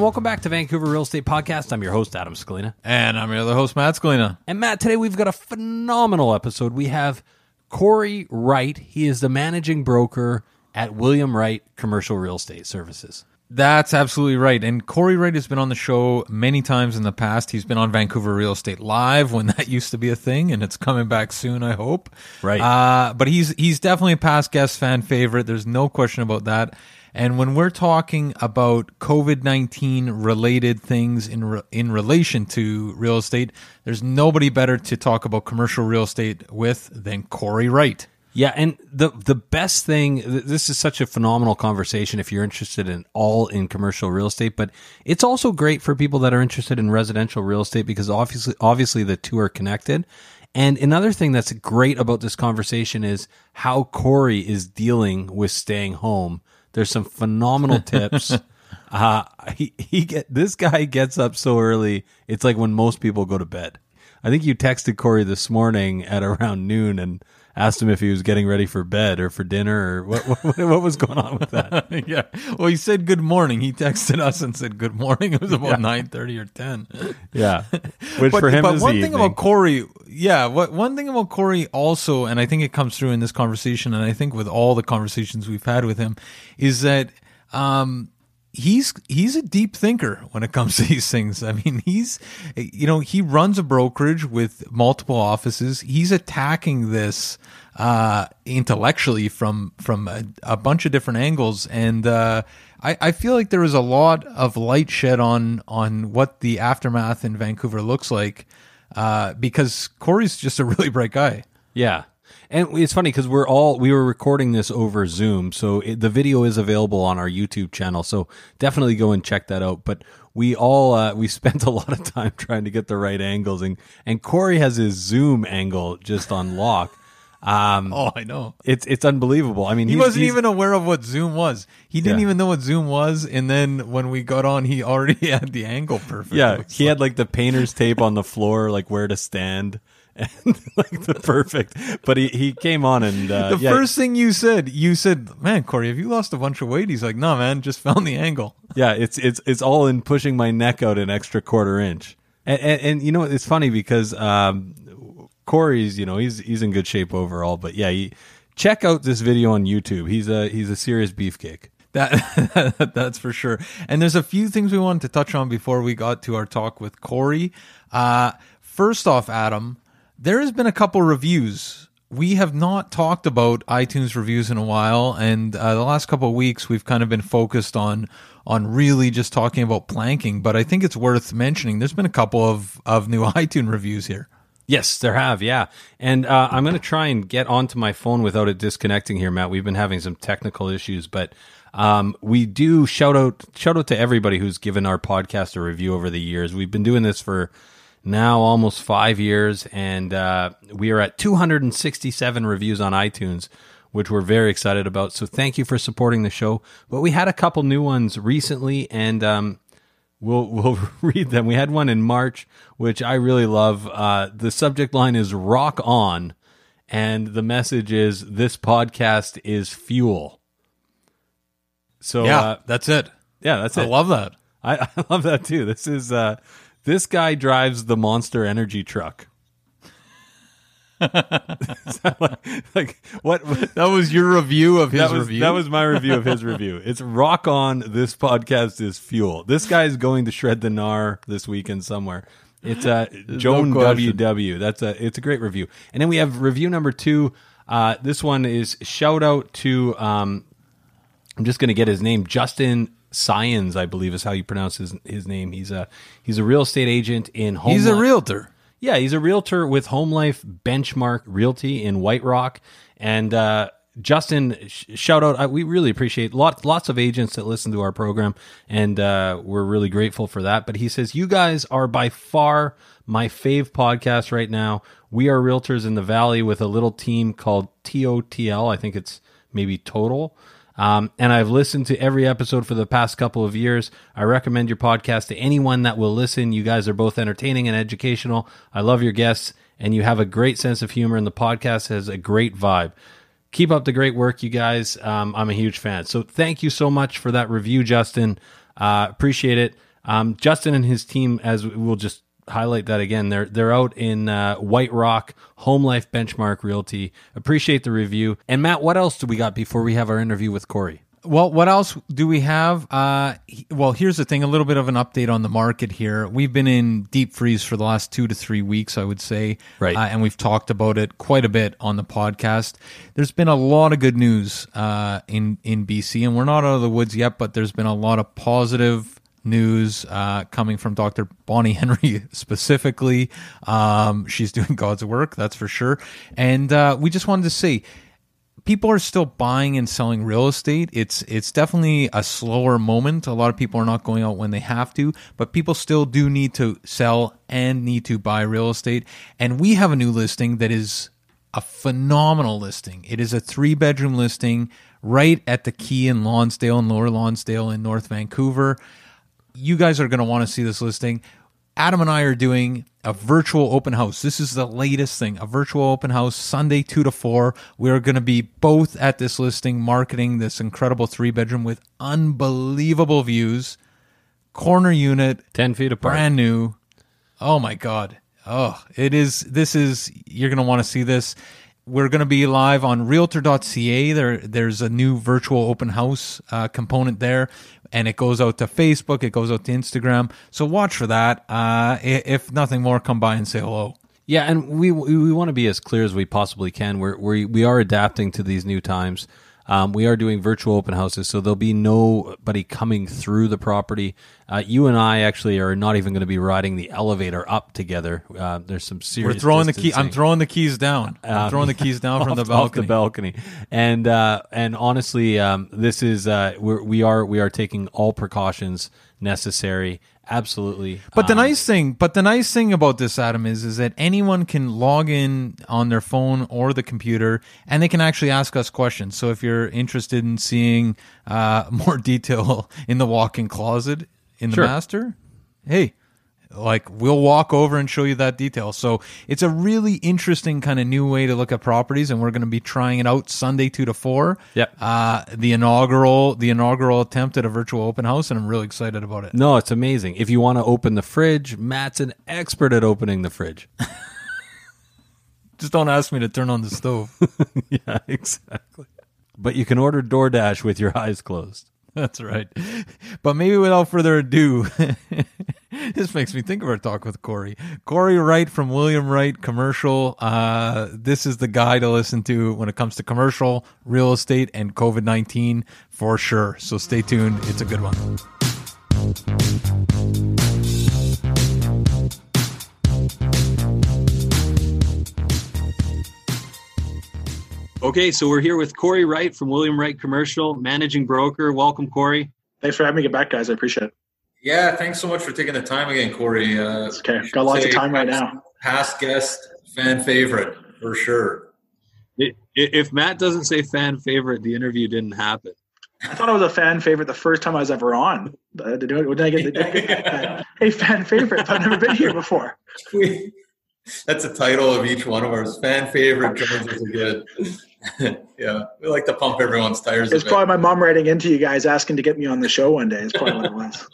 And welcome back to Vancouver Real Estate Podcast. I'm your host, Adam Scalina. And I'm your other host, Matt Scalina. And Matt, today we've got a phenomenal episode. We have Corey Wright. He is the managing broker at William Wright Commercial Real Estate Services. That's absolutely right. And Corey Wright has been on the show many times in the past. He's been on Vancouver Real Estate Live when that used to be a thing, and it's coming back soon, I hope. Right. Uh, but he's he's definitely a past guest fan favorite. There's no question about that. And when we're talking about COVID 19 related things in, re- in relation to real estate, there's nobody better to talk about commercial real estate with than Corey Wright. Yeah, and the the best thing this is such a phenomenal conversation if you're interested in all in commercial real estate, but it's also great for people that are interested in residential real estate because obviously obviously the two are connected. And another thing that's great about this conversation is how Corey is dealing with staying home there's some phenomenal tips. Uh, he, he get this guy gets up so early. It's like when most people go to bed. I think you texted Corey this morning at around noon and asked him if he was getting ready for bed or for dinner or what what, what was going on with that. yeah. Well, he said good morning. He texted us and said good morning. It was about yeah. nine thirty or ten. Yeah. Which but, for him but is one thing evening. about Corey. Yeah. What one thing about Corey also, and I think it comes through in this conversation, and I think with all the conversations we've had with him, is that um, he's he's a deep thinker when it comes to these things. I mean, he's you know he runs a brokerage with multiple offices. He's attacking this uh, intellectually from from a, a, bunch of different angles, and uh, I, I feel like there is a lot of light shed on on what the aftermath in Vancouver looks like uh, because Corey's just a really bright guy. Yeah, and it's funny because we're all we were recording this over Zoom, so it, the video is available on our YouTube channel. So definitely go and check that out. But we all uh, we spent a lot of time trying to get the right angles, and and Corey has his Zoom angle just on lock. Um, oh, I know. It's it's unbelievable. I mean, he wasn't even aware of what Zoom was. He didn't Yeah. even know what Zoom was, and then when we got on, he already had the angle perfect. Yeah, he like- had like the painter's tape on the floor, like where to stand, and like the perfect. But he he came on and uh, the yeah, first thing you said. You said, "Man, Corey, have you lost a bunch of weight?" He's like, "No, man, just found the angle." yeah, it's it's it's all in pushing my neck out an extra quarter inch. And, and, and you know it's funny because um, Corey's you know he's he's in good shape overall, but yeah, he, check out this video on YouTube. He's a he's a serious beefcake. That that's for sure. And there's a few things we wanted to touch on before we got to our talk with Corey. Uh, first off, Adam, there has been a couple reviews. We have not talked about iTunes reviews in a while, and uh, the last couple of weeks we've kind of been focused on on really just talking about planking. But I think it's worth mentioning. There's been a couple of of new iTunes reviews here. Yes, there have, yeah. And uh, I'm going to try and get onto my phone without it disconnecting here, Matt. We've been having some technical issues, but um, we do shout out shout out to everybody who's given our podcast a review over the years. We've been doing this for now almost five years, and uh, we are at 267 reviews on iTunes, which we're very excited about. So thank you for supporting the show. But we had a couple new ones recently, and um, We'll we'll read them. We had one in March, which I really love. Uh, the subject line is "Rock On," and the message is "This podcast is fuel." So yeah, uh, that's it. yeah, that's it. I love that. I, I love that too. This is uh, this guy drives the Monster Energy truck. Like, like what? That was your review of his that was review. that was my review of his review. It's rock on. This podcast is fuel. This guy's going to shred the gnar this weekend somewhere. It's uh, Joan question. WW. That's a it's a great review. And then we have review number two. Uh, this one is shout out to um, I'm just going to get his name. Justin Science, I believe, is how you pronounce his his name. He's a he's a real estate agent in home. He's a realtor. Yeah, he's a realtor with Home Life Benchmark Realty in White Rock. And uh, Justin, sh- shout out! I, we really appreciate lots lots of agents that listen to our program, and uh, we're really grateful for that. But he says you guys are by far my fave podcast right now. We are realtors in the valley with a little team called TOTL. I think it's maybe Total. Um, and I've listened to every episode for the past couple of years. I recommend your podcast to anyone that will listen. You guys are both entertaining and educational. I love your guests, and you have a great sense of humor, and the podcast has a great vibe. Keep up the great work, you guys. Um, I'm a huge fan. So thank you so much for that review, Justin. Uh, appreciate it. Um, Justin and his team, as we'll just highlight that again. They're they're out in uh, White Rock, Home Life Benchmark Realty. Appreciate the review. And Matt, what else do we got before we have our interview with Corey? Well, what else do we have? Uh, well, here's the thing: a little bit of an update on the market here. We've been in deep freeze for the last two to three weeks, I would say, Right. Uh, and we've talked about it quite a bit on the podcast. There's been a lot of good news uh, in in BC, and we're not out of the woods yet, but there's been a lot of positive news uh, coming from Dr. Bonnie Henry specifically. Um, she's doing God's work, that's for sure. And uh, we just wanted to say people are still buying and selling real estate. It's it's definitely a slower moment. A lot of people are not going out when they have to, but people still do need to sell and need to buy real estate. And we have a new listing that is a phenomenal listing. It is a three bedroom listing right at the Quay in Lonsdale and Lower Lonsdale in North Vancouver. You guys are going to want to see this listing. Adam and I are doing a virtual open house. This is the latest thing a virtual open house Sunday, 2 to 4. We are going to be both at this listing marketing this incredible three bedroom with unbelievable views, corner unit, 10 feet apart. brand new. Oh my god. Oh, it is this is you're going to want to see this. We're going to be live on realtor.ca. There there's a new virtual open house uh, component there and it goes out to Facebook, it goes out to Instagram. So watch for that. Uh, if nothing more come by and say hello. Yeah, and we we, want to be as clear as we possibly can. We're we we are adapting to these new times. Um, we are doing virtual open houses, so there'll be nobody coming through the property. Uh, you and I actually are not even going to be riding the elevator up together. Uh, there's some serious. We're throwing the key I'm throwing the keys down. I'm Um, throwing the keys down from off, the balcony. the balcony, and uh, and honestly, um, this is uh, we're, we are we are taking all precautions necessary. Absolutely, But the Um, nice thing, but the nice thing about this, Adam, is is that anyone can log in on their phone or the computer, and they can actually ask us questions. So if you're interested in seeing uh, more detail in the walk-in closet in the Sure. master, hey, like we'll walk over and show you that detail. So it's a really interesting kind of new way to look at properties, and we're going to be trying it out Sunday two to four. Yep. Uh, the inaugural, the inaugural attempt at a virtual open house, and I'm really excited about it. No, it's amazing. If you want to open the fridge, Matt's an expert at opening the fridge. Just don't ask me to turn on the stove. yeah, exactly. But you can order DoorDash with your eyes closed. That's right. But maybe without further ado, this makes me think of our talk with Corey. Corey Wright from William Wright Commercial. Uh, this is the guy to listen to when it comes to commercial, real estate, and COVID 19 for sure. So stay tuned. It's a good one. Okay, so we're here with Corey Wright from William Wright Commercial, managing broker. Welcome, Corey. Thanks for having me get back, guys. I appreciate it. Yeah, thanks so much for taking the time again, Corey. Uh, it's okay. Got lots of time right now. Past guest, fan favorite for sure. If Matt doesn't say fan favorite, the interview didn't happen. I thought I was a fan favorite the first time I was ever on. Did I get the hey fan favorite? I've never been here before. We, that's a title of each one of ours. Fan favorite joins us again. yeah, we like to pump everyone's tires. It's probably my mom writing into you guys asking to get me on the show one day. It's probably what it was.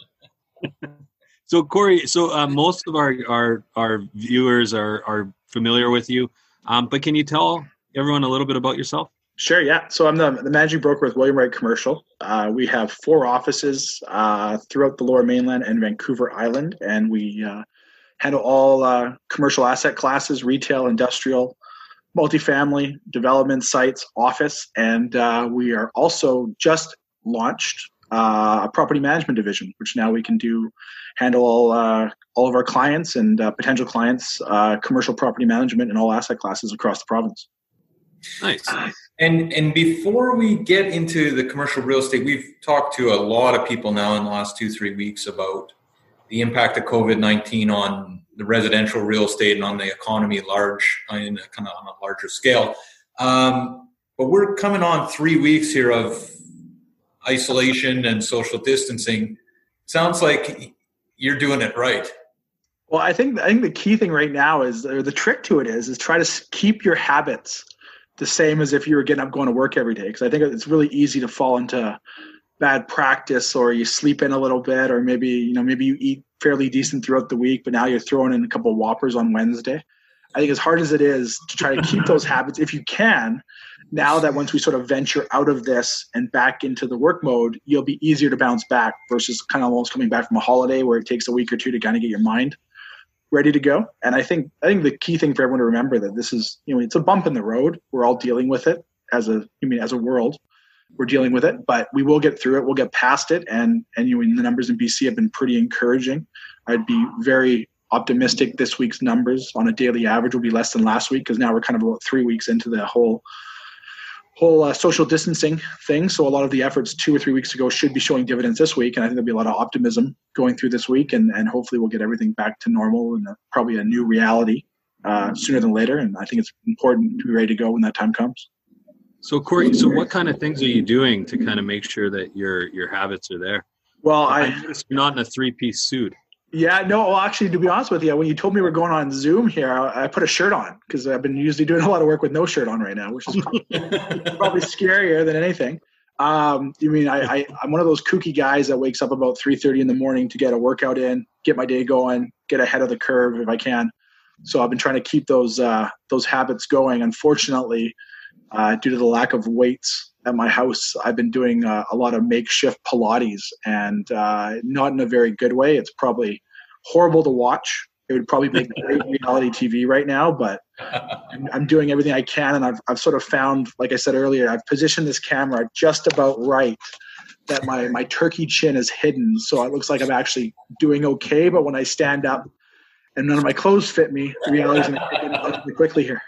so Corey, so uh, most of our, our our viewers are are familiar with you, um, but can you tell everyone a little bit about yourself? Sure, yeah. So I'm the, the managing broker with William Wright Commercial. Uh, we have four offices uh, throughout the Lower Mainland and Vancouver Island, and we uh, handle all uh, commercial asset classes: retail, industrial, multifamily, development sites, office, and uh, we are also just launched uh, a property management division, which now we can do handle all uh, all of our clients and uh, potential clients uh, commercial property management in all asset classes across the province. Nice. And and before we get into the commercial real estate, we've talked to a lot of people now in the last two three weeks about the impact of COVID nineteen on the residential real estate and on the economy large in a, kind of on a larger scale. Um, but we're coming on three weeks here of isolation and social distancing. Sounds like you're doing it right. Well, I think I think the key thing right now is, or the trick to it is, is try to keep your habits the same as if you were getting up going to work every day. Because I think it's really easy to fall into bad practice, or you sleep in a little bit, or maybe you know maybe you eat fairly decent throughout the week, but now you're throwing in a couple of whoppers on Wednesday. I think as hard as it is to try to keep those habits, if you can, now that once we sort of venture out of this and back into the work mode, you'll be easier to bounce back versus kind of almost coming back from a holiday where it takes a week or two to kind of get your mind ready to go. And I think I think the key thing for everyone to remember that this is you know it's a bump in the road. We're all dealing with it as a I mean as a world. We're dealing with it, but we will get through it. We'll get past it, and and you the numbers in BC have been pretty encouraging. I'd be very optimistic this week's numbers on a daily average will be less than last week because now we're kind of about three weeks into the whole whole uh, social distancing thing. So a lot of the efforts two or three weeks ago should be showing dividends this week, and I think there'll be a lot of optimism going through this week, and and hopefully we'll get everything back to normal and probably a new reality uh, sooner than later. And I think it's important to be ready to go when that time comes. So Corey, so what kind of things are you doing to kind of make sure that your your habits are there? Well, I, I you're not in a three piece suit. Yeah, no. Well, actually, to be honest with you, when you told me we are going on Zoom here, I, I put a shirt on because I've been usually doing a lot of work with no shirt on right now, which is probably, probably scarier than anything. Um, you mean I, I, I'm one of those kooky guys that wakes up about 3:30 in the morning to get a workout in, get my day going, get ahead of the curve if I can. So I've been trying to keep those uh, those habits going. Unfortunately, uh, due to the lack of weights at my house, I've been doing uh, a lot of makeshift Pilates and uh, not in a very good way. It's probably horrible to watch. It would probably make great reality TV right now, but I'm, I'm, doing everything I can. And I've, I've sort of found, like I said earlier, I've positioned this camera just about right that my, my turkey chin is hidden. So it looks like I'm actually doing okay. But when I stand up and none of my clothes fit me, the reality is going to quickly here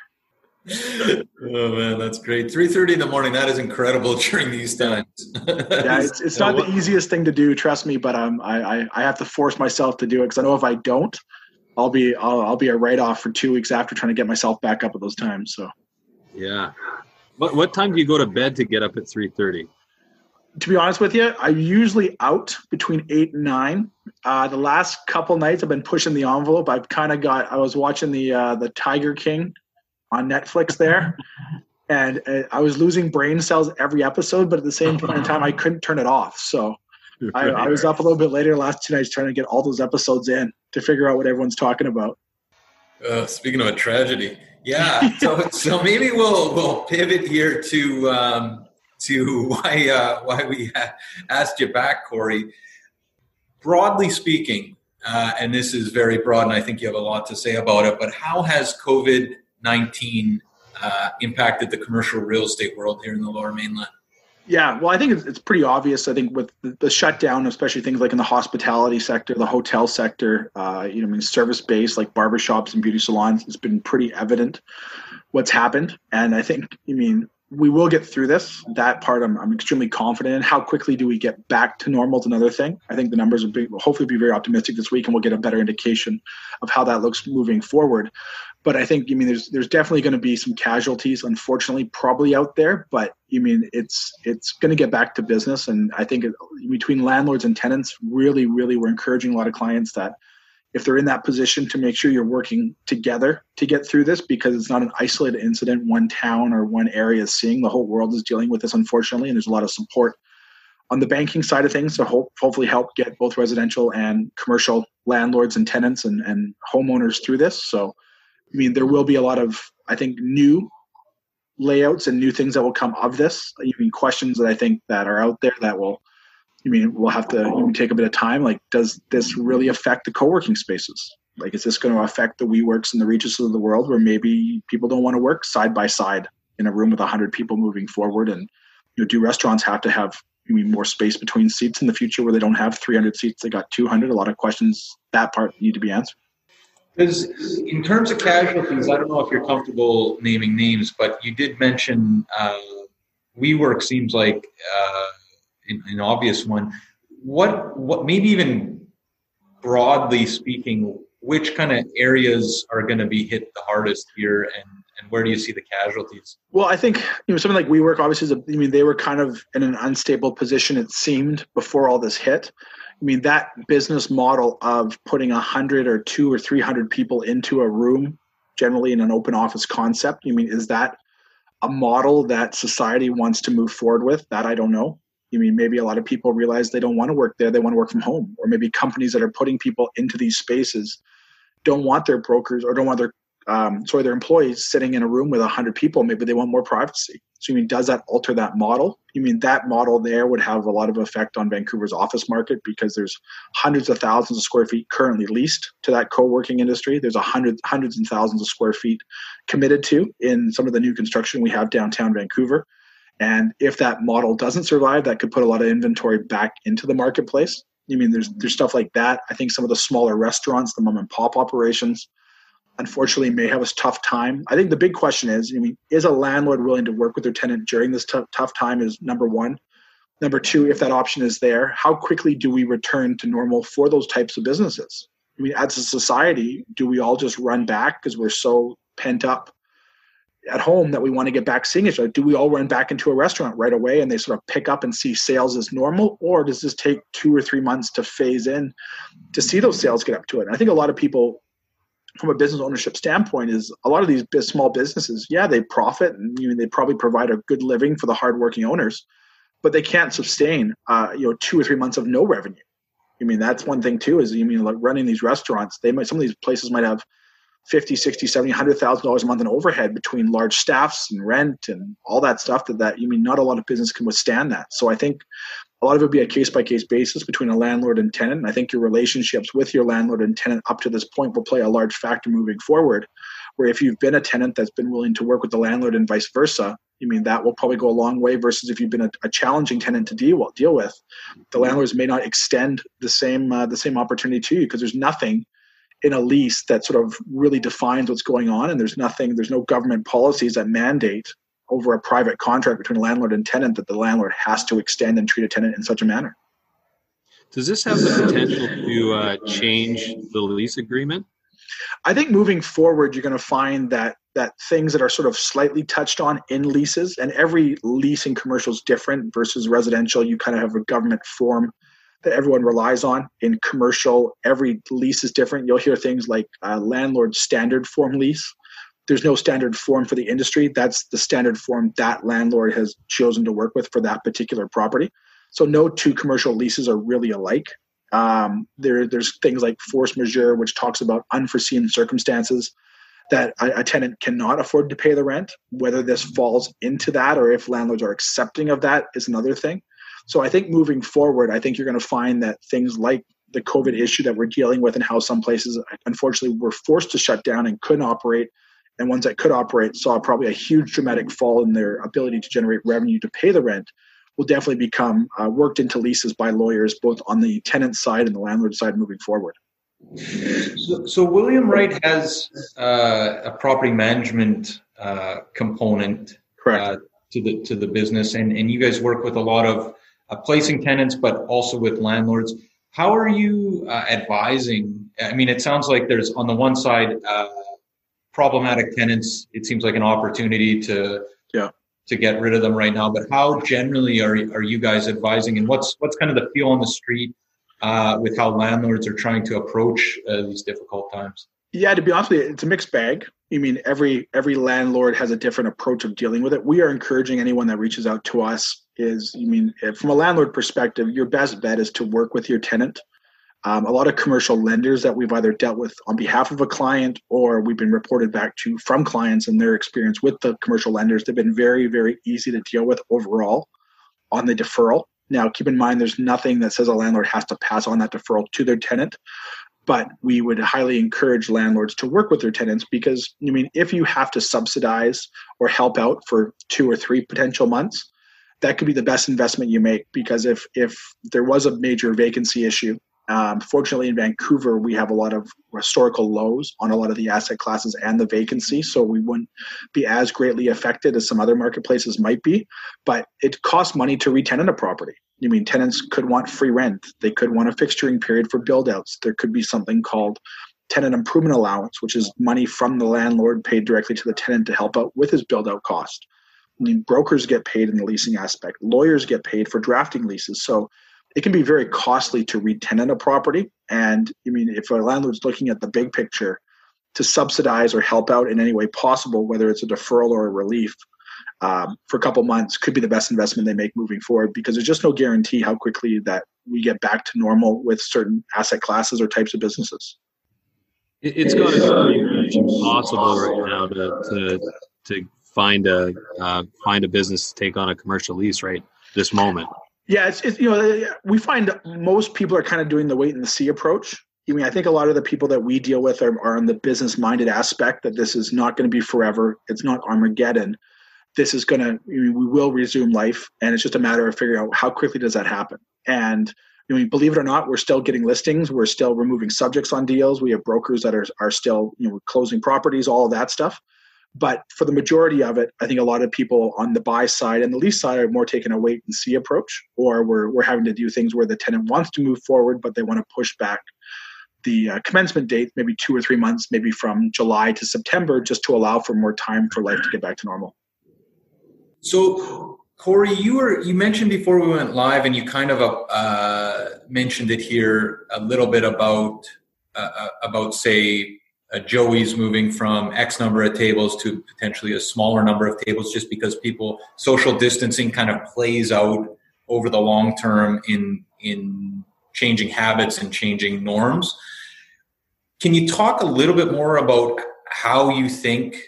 oh man, that's great. Three thirty in the morning. That is incredible during these times. yeah, it's, it's not the easiest thing to do. Trust me, but um, I, I, I have to force myself to do it because I know if I don't, I'll be I'll, I'll be a write off for two weeks after trying to get myself back up at those times. So. Yeah. What what time do you go to bed to get up at three thirty? To be honest with you, I'm usually out between eight and nine. Uh, the last couple nights, I've been pushing the envelope. I've kind of got. I was watching the uh, the Tiger King on Netflix there. and uh, I was losing brain cells every episode, but at the same point in time, I couldn't turn it off. So I, I, was up a little bit later last two nights trying to get all those episodes in to figure out what everyone's talking about. Uh, speaking of a tragedy, yeah. So, so maybe we'll we'll pivot here to um, to why uh, why we asked you back, Corey. Broadly speaking, uh, and this is very broad, and I think you have a lot to say about it. But how has COVID nineteen uh, impacted the commercial real estate world here in the Lower Mainland? Yeah, well, I think it's, it's pretty obvious. I think with the, the, shutdown, especially things like in the hospitality sector, the hotel sector, uh, you know, I mean, service based like barbershops and beauty salons, it's been pretty evident what's happened. And I think, I mean, we will get through this. That part I'm, I'm extremely confident in. How quickly do we get back to normal is another thing. I think the numbers will, be, will hopefully be very optimistic this week and we'll get a better indication of how that looks moving forward but I think you mean there's there's definitely going to be some casualties, unfortunately, probably out there. But you mean it's it's going to get back to business, and I think it, between landlords and tenants, really, really, we're encouraging a lot of clients that if they're in that position to make sure you're working together to get through this because it's not an isolated incident one town or one area is seeing the whole world is dealing with this unfortunately and there's a lot of support on the banking side of things to hope, hopefully help get both residential and commercial landlords and tenants and, and homeowners through this so I mean, there will be a lot of, I think, new layouts and new things that will come of this. Mean, questions that I think that are out there that will, I mean, we'll have to even take a bit of time. Like, does this really affect the co-working spaces? Like, is this going to affect the WeWorks and the Regus of the world where maybe people don't want to work side by side in a room with 100 people moving forward? And, you know, do restaurants have to have I mean, more space between seats in the future where they don't have 300 seats, they got 200? A lot of questions that part need to be answered. Because in terms of casualties, I don't know if you're comfortable naming names, but you did mention uh, WeWork seems like uh, an, an, obvious one. What, what, maybe even broadly speaking, which kind of areas are going to be hit the hardest here, and and where do you see the casualties? Well, I think you know something like WeWork. Obviously, is a, I mean they were kind of in an unstable position. It seemed before all this hit. I mean, that business model of putting a hundred or two or three hundred people into a room, generally in an open office concept, you mean is that a model that society wants to move forward with? That I don't know. You mean maybe a lot of people realize they don't want to work there; they want to work from home, or maybe companies that are putting people into these spaces don't want their brokers or don't want their um, sorry, their employees sitting in a room with 100 people, maybe they want more privacy. So, you mean, does that alter that model? You mean that model there would have a lot of effect on Vancouver's office market because there's hundreds of thousands of square feet currently leased to that co-working industry. There's a hundred, hundreds and thousands of square feet committed to in some of the new construction we have downtown Vancouver. And if that model doesn't survive, that could put a lot of inventory back into the marketplace. You mean there's there's stuff like that. I think some of the smaller restaurants, the mom and pop operations, unfortunately may have a tough time. I think the big question is, I mean, is a landlord willing to work with their tenant during this tough, tough time is number one. Number two, if that option is there, how quickly do we return to normal for those types of businesses? I mean, as a society, do we all just run back because we're so pent up at home that we want to get back seeing each other? Do we all run back into a restaurant right away and they sort of pick up and see sales as normal? Or does this take two or three months to phase in to see those sales get up to it? And I think a lot of people from a business ownership standpoint is a lot of these small businesses, yeah, they profit and you know, they probably provide a good living for the hardworking owners, but they can't sustain, uh, you know, two or three months of no revenue. I mean, that's one thing too, is you mean like running these restaurants, they might, some of these places might have 50, 60, 70, $100,000 a month in overhead between large staffs and rent and all that stuff that, that you mean not a lot of business can withstand that. So I think a lot of it would be a case by case basis between a landlord and tenant. And I think your relationships with your landlord and tenant up to this point will play a large factor moving forward. Where if you've been a tenant that's been willing to work with the landlord and vice versa, you mean that will probably go a long way versus if you've been a, a challenging tenant to deal deal with, the landlords may not extend the same uh, the same opportunity to you because there's nothing in a lease that sort of really defines what's going on, and there's nothing there's no government policies that mandate over a private contract between a landlord and tenant that the landlord has to extend and treat a tenant in such a manner. Does this have the potential to uh, change the lease agreement? I think moving forward, you're going to find that that things that are sort of slightly touched on in leases, and every lease in commercial is different versus residential. You kind of have a government form that everyone relies on. In commercial, every lease is different. You'll hear things like uh, landlord standard form lease, there's no standard form for the industry. That's the standard form that landlord has chosen to work with for that particular property. So no two commercial leases are really alike. Um, there, there's things like force majeure, which talks about unforeseen circumstances that a, a, tenant cannot afford to pay the rent. Whether this falls into that or if landlords are accepting of that is another thing. So I think moving forward, I think you're going to find that things like the COVID issue that we're dealing with and how some places unfortunately were forced to shut down and couldn't operate, and ones that could operate saw probably a huge dramatic fall in their ability to generate revenue to pay the rent will definitely become uh, worked into leases by lawyers both on the tenant side and the landlord side moving forward. So, so William Wright has uh, a property management uh, component uh, to the to the business, and, and you guys work with a lot of uh, placing tenants, but also with landlords. How are you uh, advising? I mean, it sounds like there's on the one side uh, problematic tenants. It seems like an opportunity to yeah to get rid of them right now. But how generally are are you guys advising, and what's what's kind of the feel on the street uh, with how landlords are trying to approach uh, these difficult times? Yeah, to be honest with you, it's a mixed bag. I mean, every every landlord has a different approach of dealing with it. We are encouraging anyone that reaches out to us is, you mean, from a landlord perspective, your best bet is to work with your tenant. Um, a lot of commercial lenders that we've either dealt with on behalf of a client or we've been reported back to from clients and their experience with the commercial lenders, they've been very, very easy to deal with overall on the deferral. Now, keep in mind, there's nothing that says a landlord has to pass on that deferral to their tenant, but we would highly encourage landlords to work with their tenants because, I mean, if you have to subsidize or help out for two or three potential months, that could be the best investment you make because if if there was a major vacancy issue um, fortunately, in Vancouver, we have a lot of historical lows on a lot of the asset classes and the vacancy, so we wouldn't be as greatly affected as some other marketplaces might be. But it costs money to retenant a property. I mean, tenants could want free rent. They could want a fixturing period for buildouts. There could be something called tenant improvement allowance, which is money from the landlord paid directly to the tenant to help out with his build-out cost. I mean, brokers get paid in the leasing aspect. Lawyers get paid for drafting leases. So it can be very costly to retenant a property. And I mean, if a landlord's looking at the big picture to subsidize or help out in any way possible, whether it's a deferral or a relief, um, for a couple months could be the best investment they make moving forward because there's just no guarantee how quickly that we get back to normal with certain asset classes or types of businesses. It's going to be impossible right now to to, to find a uh, find a business to take on a commercial lease right this moment. Yeah, it's, it's you know we find most people are kind of doing the wait and see approach. I mean, I think a lot of the people that we deal with are, are on the business minded aspect that this is not going to be forever. It's not Armageddon. This is going to we will resume life, and it's just a matter of figuring out how quickly does that happen. And I mean, believe it or not, we're still getting listings. We're still removing subjects on deals. We have brokers that are are still you know closing properties, all of that stuff. But for the majority of it, I think a lot of people on the buy side and the lease side are more taking a wait and see approach, or we're, we're having to do things where the tenant wants to move forward, but they want to push back the uh, commencement date, maybe two or three months, maybe from July to September, just to allow for more time for life to get back to normal. So, Corey, you were you mentioned before we went live, and you kind of uh, mentioned it here a little bit about uh, uh about say uh, Joey's moving from X number of tables to potentially a smaller number of tables just because people social distancing kind of plays out over the long term in in changing habits and changing norms. Can you talk a little bit more about how you think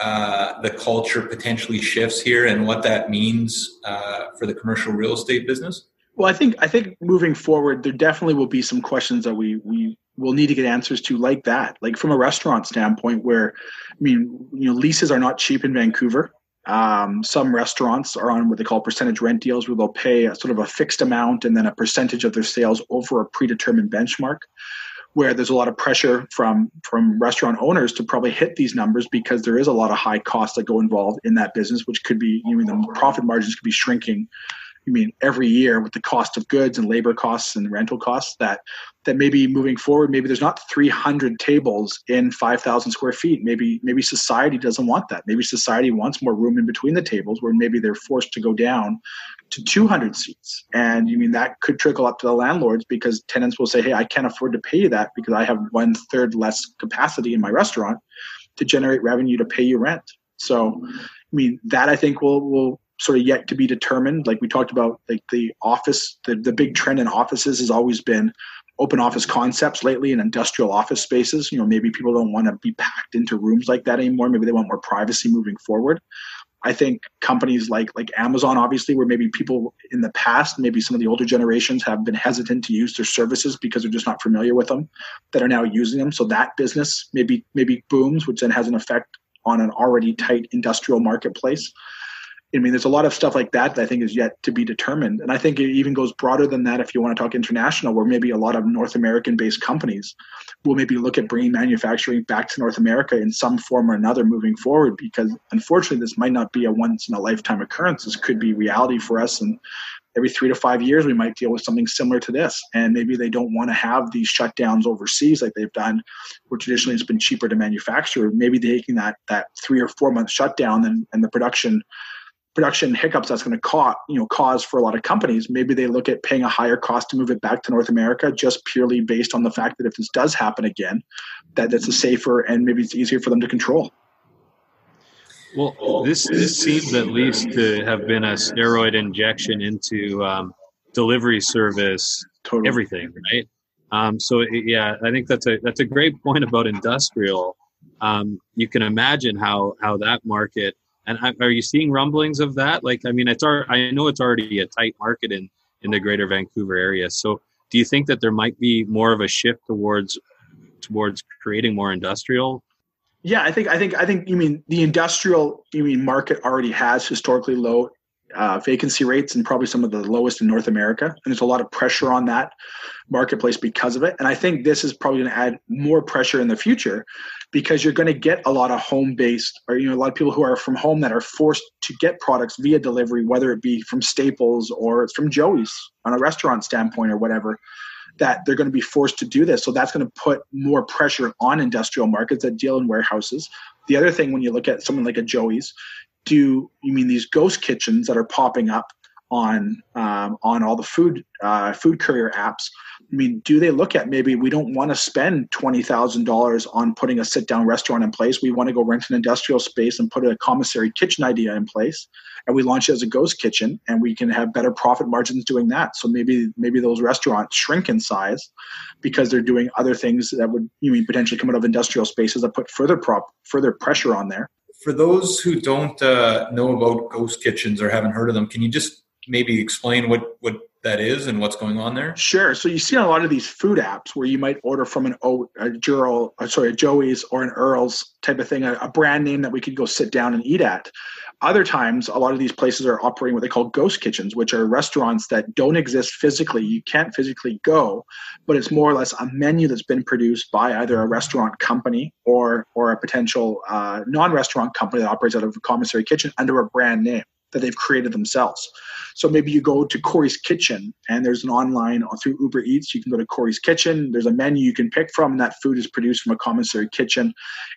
uh, the culture potentially shifts here and what that means uh, for the commercial real estate business? Well, I think I think moving forward, there definitely will be some questions that we we will need to get answers to like that. Like from a restaurant standpoint, where I mean, you know, leases are not cheap in Vancouver. Um, some restaurants are on what they call percentage rent deals, where they'll pay a, sort of a fixed amount and then a percentage of their sales over a predetermined benchmark. Where there's a lot of pressure from from restaurant owners to probably hit these numbers because there is a lot of high costs that go involved in that business, which could be you know the profit margins could be shrinking I mean, every year with the cost of goods and labor costs and rental costs, that that maybe moving forward, maybe there's not 300 tables in 5,000 square feet. Maybe maybe society doesn't want that. Maybe society wants more room in between the tables, where maybe they're forced to go down to 200 seats. And you mean that could trickle up to the landlords because tenants will say, "Hey, I can't afford to pay you that because I have one third less capacity in my restaurant to generate revenue to pay you rent." So, I mean, that I think will will sort of yet to be determined. Like we talked about, like the office, the, the big trend in offices has always been open office concepts lately in industrial office spaces. You know, maybe people don't want to be packed into rooms like that anymore. Maybe they want more privacy moving forward. I think companies like like Amazon, obviously, where maybe people in the past, maybe some of the older generations have been hesitant to use their services because they're just not familiar with them, that are now using them. So that business maybe maybe booms, which then has an effect on an already tight industrial marketplace. I mean, there's a lot of stuff like that that I think is yet to be determined. And I think it even goes broader than that if you want to talk international, where maybe a lot of North American based companies will maybe look at bringing manufacturing back to North America in some form or another moving forward, because unfortunately, this might not be a once in a lifetime occurrence. This could be reality for us. And every three to five years, we might deal with something similar to this. And maybe they don't want to have these shutdowns overseas like they've done, where traditionally it's been cheaper to manufacture. Maybe taking that, that three or four month shutdown and, and the production production hiccups that's going to cause you know cause for a lot of companies. Maybe they look at paying a higher cost to move it back to north america just purely based on the fact that if this does happen again that it's a safer and maybe it's easier for them to control. Well this this seems at least to have been a steroid injection into um, delivery service totally. everything right? Um, so yeah i think that's a that's a great point about industrial. Um, you can imagine how how that market and are you seeing rumblings of that? Like, I mean, it's our, I know it's already a tight market in in the Greater Vancouver area. So, do you think that there might be more of a shift towards towards creating more industrial? Yeah, I think I think I think you mean the industrial you mean market already has historically low uh, vacancy rates and probably some of the lowest in North America. And there's a lot of pressure on that marketplace because of it. And I think this is probably going to add more pressure in the future because you're going to get a lot of home based or you know a lot of people who are from home that are forced to get products via delivery whether it be from Staples or it's from Joey's on a restaurant standpoint or whatever that they're going to be forced to do this. So that's going to put more pressure on industrial markets that deal in warehouses. The other thing when you look at someone like a Joey's do you mean these ghost kitchens that are popping up on um, on all the food uh, food courier apps I mean, do they look at maybe we don't want to spend twenty thousand dollars on putting a sit down restaurant in place? We want to go rent an industrial space and put a commissary kitchen idea in place, and we launch it as a ghost kitchen, and we can have better profit margins doing that. So maybe maybe those restaurants shrink in size because they're doing other things that would you mean potentially come out of industrial spaces that put further prop further pressure on there. For those who don't uh, know about ghost kitchens or haven't heard of them, can you just maybe explain what what that is and what's going on there? Sure. So you see on a lot of these food apps where you might order from an o, a Juro, uh, sorry, a Joey's or an Earl's type of thing, a, a, brand name that we could go sit down and eat at. Other times, a lot of these places are operating what they call ghost kitchens, which are restaurants that don't exist physically. You can't physically go, but it's more or less a menu that's been produced by either a restaurant company or or a potential uh, non-restaurant company that operates out of a commissary kitchen under a brand name that they've created themselves. So maybe you go to Corey's Kitchen and there's an online uh, through Uber Eats. You can go to Corey's Kitchen. There's a menu you can pick from, and that food is produced from a commissary kitchen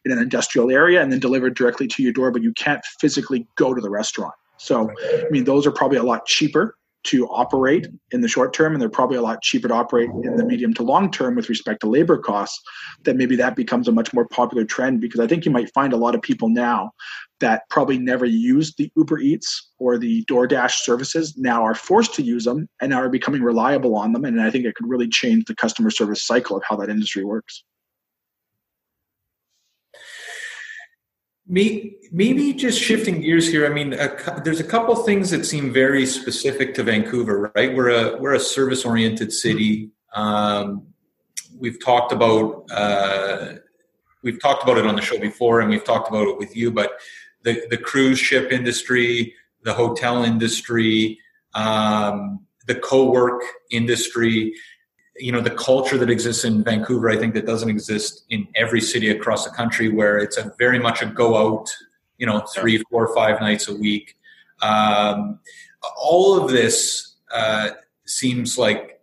in an industrial area and then delivered directly to your door, but you can't physically go to the restaurant. So, I mean, those are probably a lot cheaper to operate in the short term and they're probably a lot cheaper to operate in the medium to long term with respect to labor costs that maybe that becomes a much more popular trend because i think you might find a lot of people now that probably never used the uber eats or the doordash services now are forced to use them and now are becoming reliable on them and i think it could really change the customer service cycle of how that industry works Maybe just shifting gears here. I mean, a, there's a couple things that seem very specific to Vancouver, right? We're a we're a service oriented city. Um, we've talked about uh, we've talked about it on the show before, and we've talked about it with you. But the the cruise ship industry, the hotel industry, um, the co-work industry you know the culture that exists in Vancouver, I think that doesn't exist in every city across the country, where it's a very much a go out, you know, three, four, five nights a week. Um, all of this uh, seems like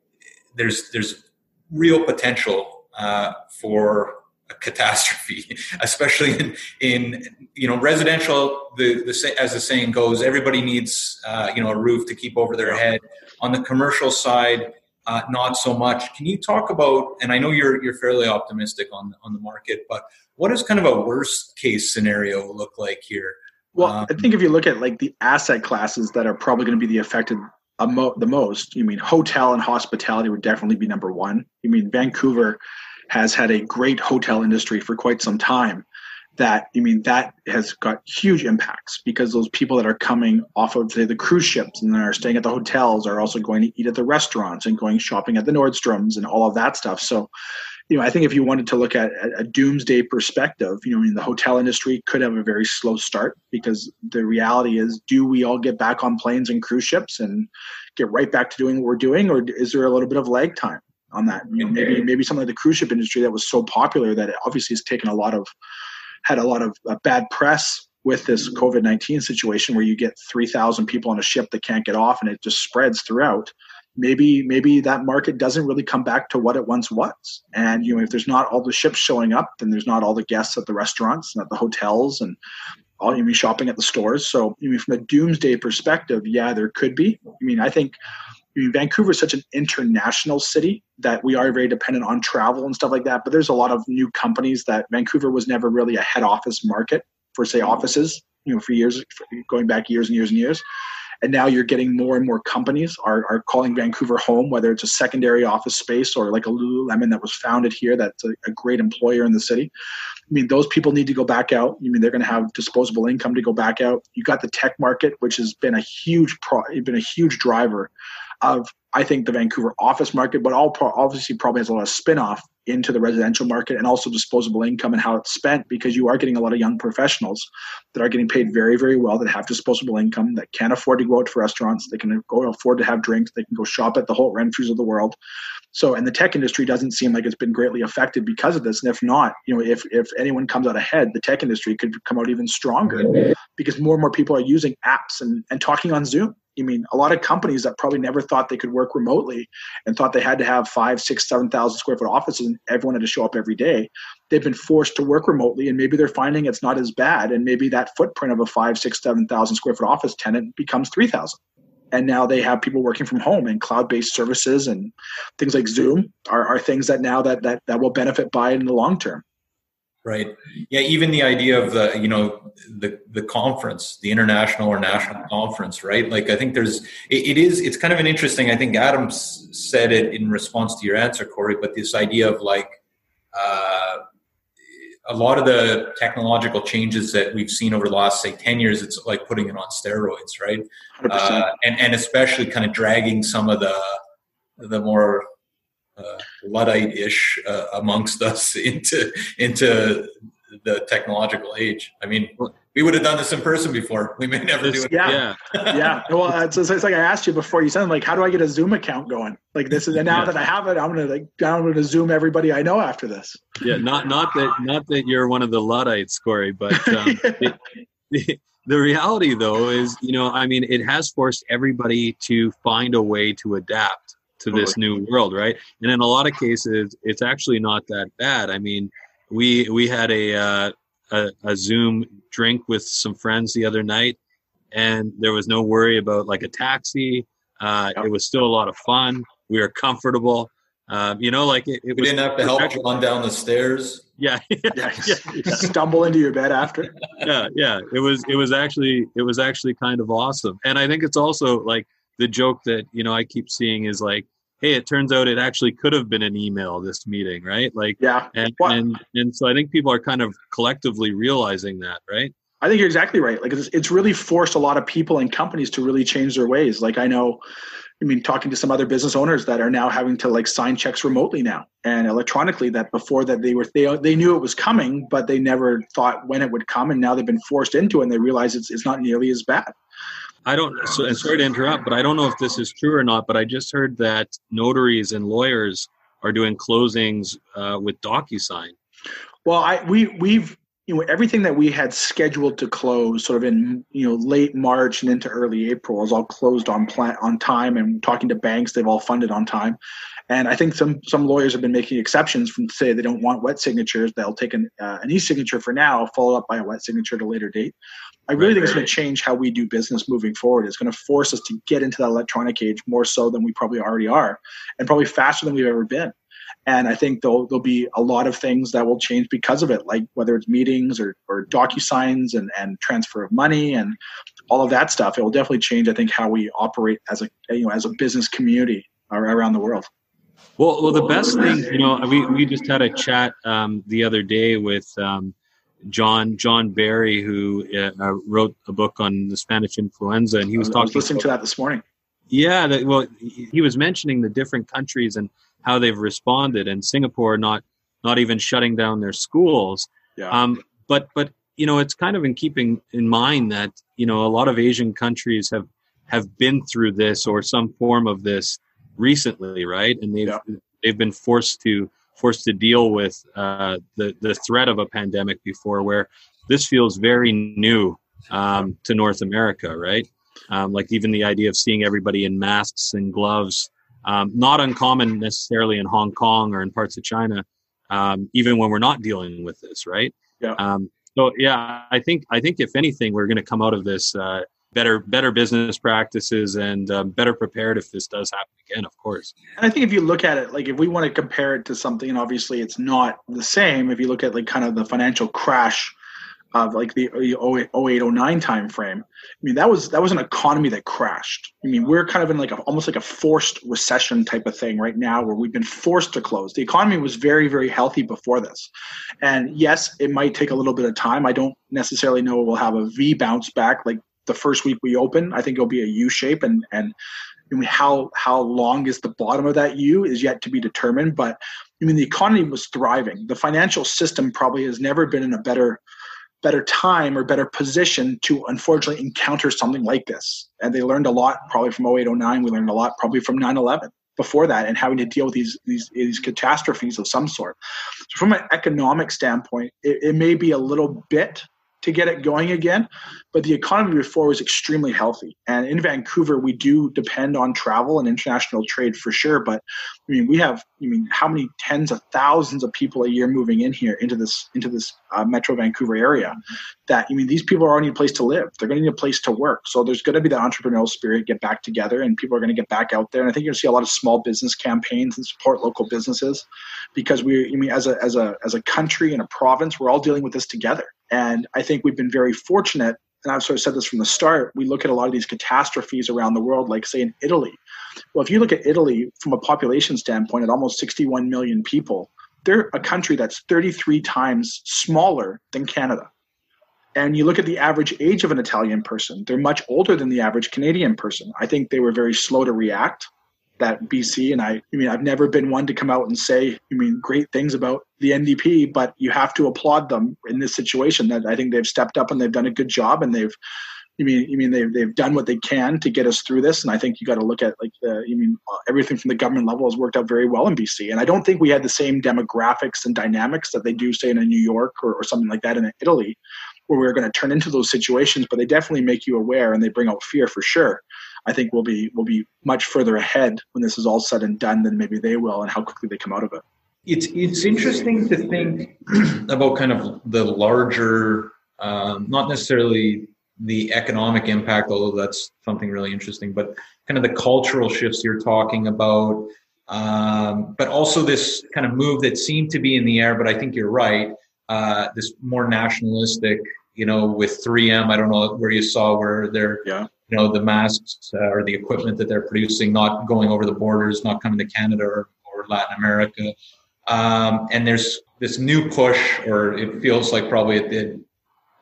there's there's real potential uh, for a catastrophe, especially in, in you know residential. The, the as the saying goes, everybody needs uh, you know a roof to keep over their head. On the commercial side, uh, not so much. Can you talk about? And I know you're you're fairly optimistic on on the market, but what does kind of a worst case scenario look like here? Well, um, I think if you look at like the asset classes that are probably going to be the affected the most, you mean hotel and hospitality would definitely be number one. You mean Vancouver has had a great hotel industry for quite some time that I mean that has got huge impacts because those people that are coming off of say the cruise ships and are staying at the hotels are also going to eat at the restaurants and going shopping at the Nordstroms and all of that stuff. So, you know, I think if you wanted to look at a doomsday perspective, you know, I mean the hotel industry could have a very slow start because the reality is, do we all get back on planes and cruise ships and get right back to doing what we're doing, or is there a little bit of lag time? on that. You know, maybe maybe something like the cruise ship industry that was so popular that it obviously has taken a lot of had a lot of uh, bad press with this COVID 19 situation where you get 3,000 people on a ship that can't get off and it just spreads throughout. Maybe, maybe that market doesn't really come back to what it once was. And, you know, if there's not all the ships showing up, then there's not all the guests at the restaurants and at the hotels and all you mean shopping at the stores. So, I mean, from a doomsday perspective, yeah, there could be. I mean, I think Vancouver is such an international city that we are very dependent on travel and stuff like that. But there's a lot of new companies that Vancouver was never really a head office market for, say, mm-hmm. offices. You know, for years, going back years and years and years. And now you're getting more and more companies are, are calling Vancouver home, whether it's a secondary office space or like a Lululemon that was founded here, that's a, a great employer in the city. I mean, those people need to go back out. I mean, they're going to have disposable income to go back out. You got the tech market, which has been a huge pro, been a huge driver of I think the Vancouver office market, but all obviously probably has a lot of spin-off into the residential market and also disposable income and how it's spent because you are getting a lot of young professionals that are getting paid very very well that have disposable income that can't afford to go out to restaurants they can go afford to have drinks they can go shop at the Holt Renfrews of the world. So and the tech industry doesn't seem like it's been greatly affected because of this and if not you know if if anyone comes out ahead the tech industry could come out even stronger because more and more people are using apps and, and talking on zoom. I mean, a lot of companies that probably never thought they could work remotely and thought they had to have five, six, seven thousand square foot offices everyone had to show up every day. They've been forced to work remotely, and maybe they're finding it's not as bad. And maybe that footprint of a five, six, seven thousand square foot office tenant becomes three thousand. And now they have people working from home and cloud-based services and things like Zoom are, are things that now that, that that will benefit by in the long term right? Yeah even the idea of the you know the the conference the international or national conference right? Like i think there's it, it is it's kind of an interesting i think adam said it in response to your answer corey but this idea of like uh, a lot of the technological changes that we've seen over the last say 10 years it's like putting it on steroids right? Uh, and and especially kind of dragging some of the the more uh, luddite-ish uh, amongst us into into the technological age. I mean, we would have done this in person before. We may never do it. Yeah, yeah. yeah. Well, it's, it's, like I asked you before. You said like, how do I get a Zoom account going? Like this is, and now yeah. that I have it, I'm gonna like I'm gonna Zoom everybody I know after this. Yeah, not not that not that you're one of the luddites, Corey, but um, the, the, the reality though is, you know, I mean, it has forced everybody to find a way to adapt to this new world, right? And in a lot of cases, it's actually not that bad. I mean, we we had a uh, a, a Zoom drink with some friends the other night, and there was no worry about like a taxi. Uh, It was still a lot of fun. We were comfortable. Um, you know, like it, it we didn't have to help run down the stairs. Yeah. yeah, yeah. Stumble into your bed after. yeah, yeah. It was it was actually it was actually kind of awesome. And I think it's also like the joke that you know I keep seeing is like, hey, it turns out it actually could have been an email this meeting, right? Like, yeah, and and and so I think people are kind of collectively realizing that, right? I think you're exactly right. Like it's, it's really forced a lot of people and companies to really change their ways. Like I know, I mean, talking to some other business owners that are now having to like sign checks remotely now and electronically. That before that they were they they knew it was coming, but they never thought when it would come, and now they've been forced into it, and they realize it's it's not nearly as bad. I don't. So, and sorry to interrupt, but I don't know if this is true or not. But I just heard that notaries and lawyers are doing closings uh, with DocuSign. Well, I we we've you know everything that we had scheduled to close sort of in you know late March and into early April is all closed on plan on time and talking to banks they've all funded on time and I think some some lawyers have been making exceptions from say they don't want wet signatures they'll take an, uh, an e-signature for now followed up by a wet signature at a later date I really right, think it's going to change how we do business moving forward. It's going to force us to get into that electronic age more so than we probably already are, and probably faster than we've ever been. And I think there'll, there'll be a lot of things that will change because of it, like whether it's meetings or, or DocuSigns and, and transfer of money and all of that stuff. It will definitely change, I think, how we operate as a, you know, as a business community around the world. Well, well, the best thing, you know, we, we just had a chat um, the other day with um, John John Barry, who uh, uh wrote a book on the Spanish influenza, and he was I talking. Was listening about, to that this morning. Yeah, that, well, he was mentioning the different countries and how they've responded, and Singapore not not even shutting down their schools. Yeah. Um, but but you know, it's kind of in keeping in mind that you know a lot of Asian countries have have been through this or some form of this recently, right? And they've yeah. they've been forced to forced to deal with uh, the the threat of a pandemic before, where this feels very new um, to North America, right? Um, like even the idea of seeing everybody in masks and gloves, um, not uncommon necessarily in Hong Kong or in parts of China, um, even when we're not dealing with this, right? Yeah. Um, so yeah, I think I think if anything, we're going to come out of this uh, better better business practices and um, better prepared if this does happen again of course. And i think if you look at it like if we want to compare it to something and obviously it's not the same if you look at like kind of the financial crash of like the 08, 09 time frame i mean that was that was an economy that crashed. I mean we're kind of in like a, almost like a forced recession type of thing right now where we've been forced to close. The economy was very very healthy before this. And yes it might take a little bit of time. I don't necessarily know we'll have a v bounce back like the first week we open. I think it'll be a U shape, and and I mean, how how long is the bottom of that U is yet to be determined. But I mean, the economy was thriving. The financial system probably has never been in a better better time or better position to unfortunately encounter something like this. And they learned a lot probably from 0809. We learned a lot probably from 9/11 before that and having to deal with these these, these catastrophes of some sort. So from an economic standpoint, it, it may be a little bit to get it going again. But the economy before was extremely healthy. And in Vancouver, we do depend on travel and international trade for sure. But I mean, we have, I mean, how many tens of thousands of people a year moving in here into this into this uh, Metro Vancouver area? That I mean, these people are need a place to live. They're going to need a place to work. So there's going to be the entrepreneurial spirit get back together, and people are going to get back out there. And I think you're going to see a lot of small business campaigns and support local businesses because we, I mean, as a as a as a country and a province, we're all dealing with this together. And I think we've been very fortunate, and I've sort of said this from the start, we look at a lot of these catastrophes around the world, like say in Italy. Well, if you look at Italy from a population standpoint at almost 61 million people, they're a country that's 33 times smaller than Canada. And you look at the average age of an Italian person, they're much older than the average Canadian person. I think they were very slow to react that BC. And I, I mean, I've never been one to come out and say, I mean, great things about the NDP, but you have to applaud them in this situation. That I think they've stepped up and they've done a good job, and they've, you mean, you mean they've they've done what they can to get us through this. And I think you got to look at like the, you mean, everything from the government level has worked out very well in BC. And I don't think we had the same demographics and dynamics that they do, say, in New York or, or something like that in Italy where we're going to turn into those situations, but they definitely make you aware and they bring out fear for sure. I think we'll be we'll be much further ahead when this is all said and done than maybe they will, and how quickly they come out of it. It's it's interesting to think about kind of the larger, um, not necessarily the economic impact, although that's something really interesting, but kind of the cultural shifts you're talking about, um, but also this kind of move that seemed to be in the air. But I think you're right. Uh, this more nationalistic, you know, with 3M. I don't know where you saw where they're yeah you know the masks uh, or the equipment that they're producing not going over the borders not coming to canada or, or latin america um, and there's this new push or it feels like probably it did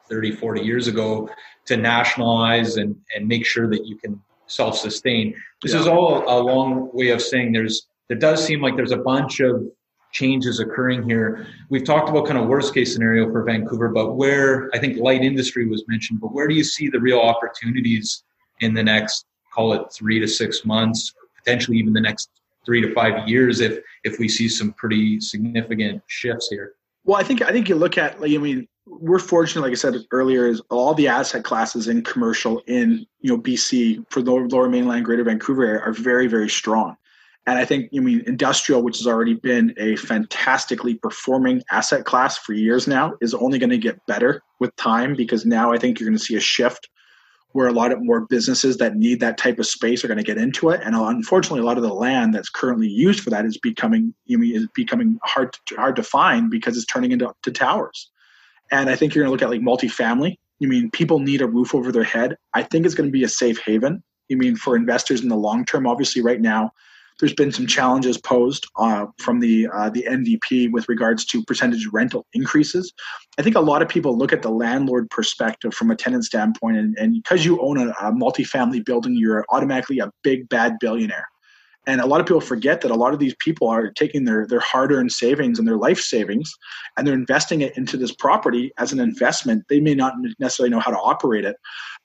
30 40 years ago to nationalize and, and make sure that you can self-sustain this yeah. is all a long way of saying there's there does seem like there's a bunch of changes occurring here. We've talked about kind of worst case scenario for Vancouver, but where I think light industry was mentioned, but where do you see the real opportunities in the next call it three to six months potentially even the next three to five years if if we see some pretty significant shifts here. Well i think i think you look at like i mean we're fortunate like i said earlier is all the asset classes in commercial in you know bc for the lower mainland greater vancouver area are very very strong. And I think, you mean industrial, which has already been a fantastically performing asset class for years now, is only going to get better with time because now I think you're going to see a shift where a lot of more businesses that need that type of space are going to get into it. And uh, unfortunately, a lot of the land that's currently used for that is becoming you mean, is becoming hard to, hard to find because it's turning into to towers. And I think you're going to look at like multifamily. You mean people need a roof over their head? I think it's going to be a safe haven. You mean for investors in the long term? Obviously, right now there's been some challenges posed uh, from the uh, the NDP with regards to percentage rental increases. I think a lot of people look at the landlord perspective from a tenant standpoint, and, because you own a, a multifamily building, you're automatically a big bad billionaire. And a lot of people forget that a lot of these people are taking their, their hard earned savings and their life savings and they're investing it into this property as an investment. They may not necessarily know how to operate it,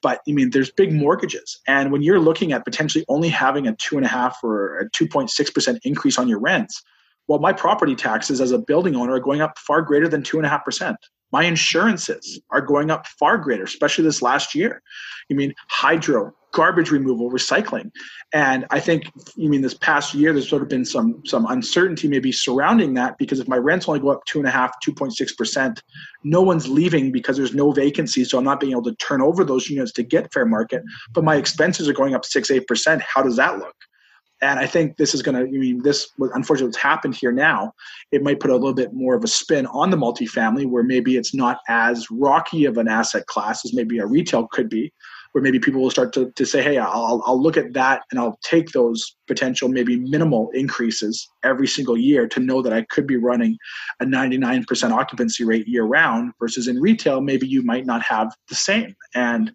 but I mean, there's big mortgages. And when you're looking at potentially only having a two and a half or a 2.6% increase on your rents, well, my property taxes as a building owner are going up far greater than two and a half percent. My insurances are going up far greater, especially this last year. You mean hydro, garbage removal, recycling. And I think you mean this past year there's sort of been some some uncertainty maybe surrounding that because if my rents only go up two and a half, two point six percent, no one's leaving because there's no vacancy. So I'm not being able to turn over those units to get fair market. But my expenses are going up six, eight percent. How does that look? And I think this is going to, I mean, this, unfortunately, what's happened here now, it might put a little bit more of a spin on the multifamily where maybe it's not as rocky of an asset class as maybe a retail could be, where maybe people will start to, to say, hey, I'll, I'll look at that and I'll take those potential maybe minimal increases every single year to know that I could be running a 99% occupancy rate year round versus in retail, maybe you might not have the same. And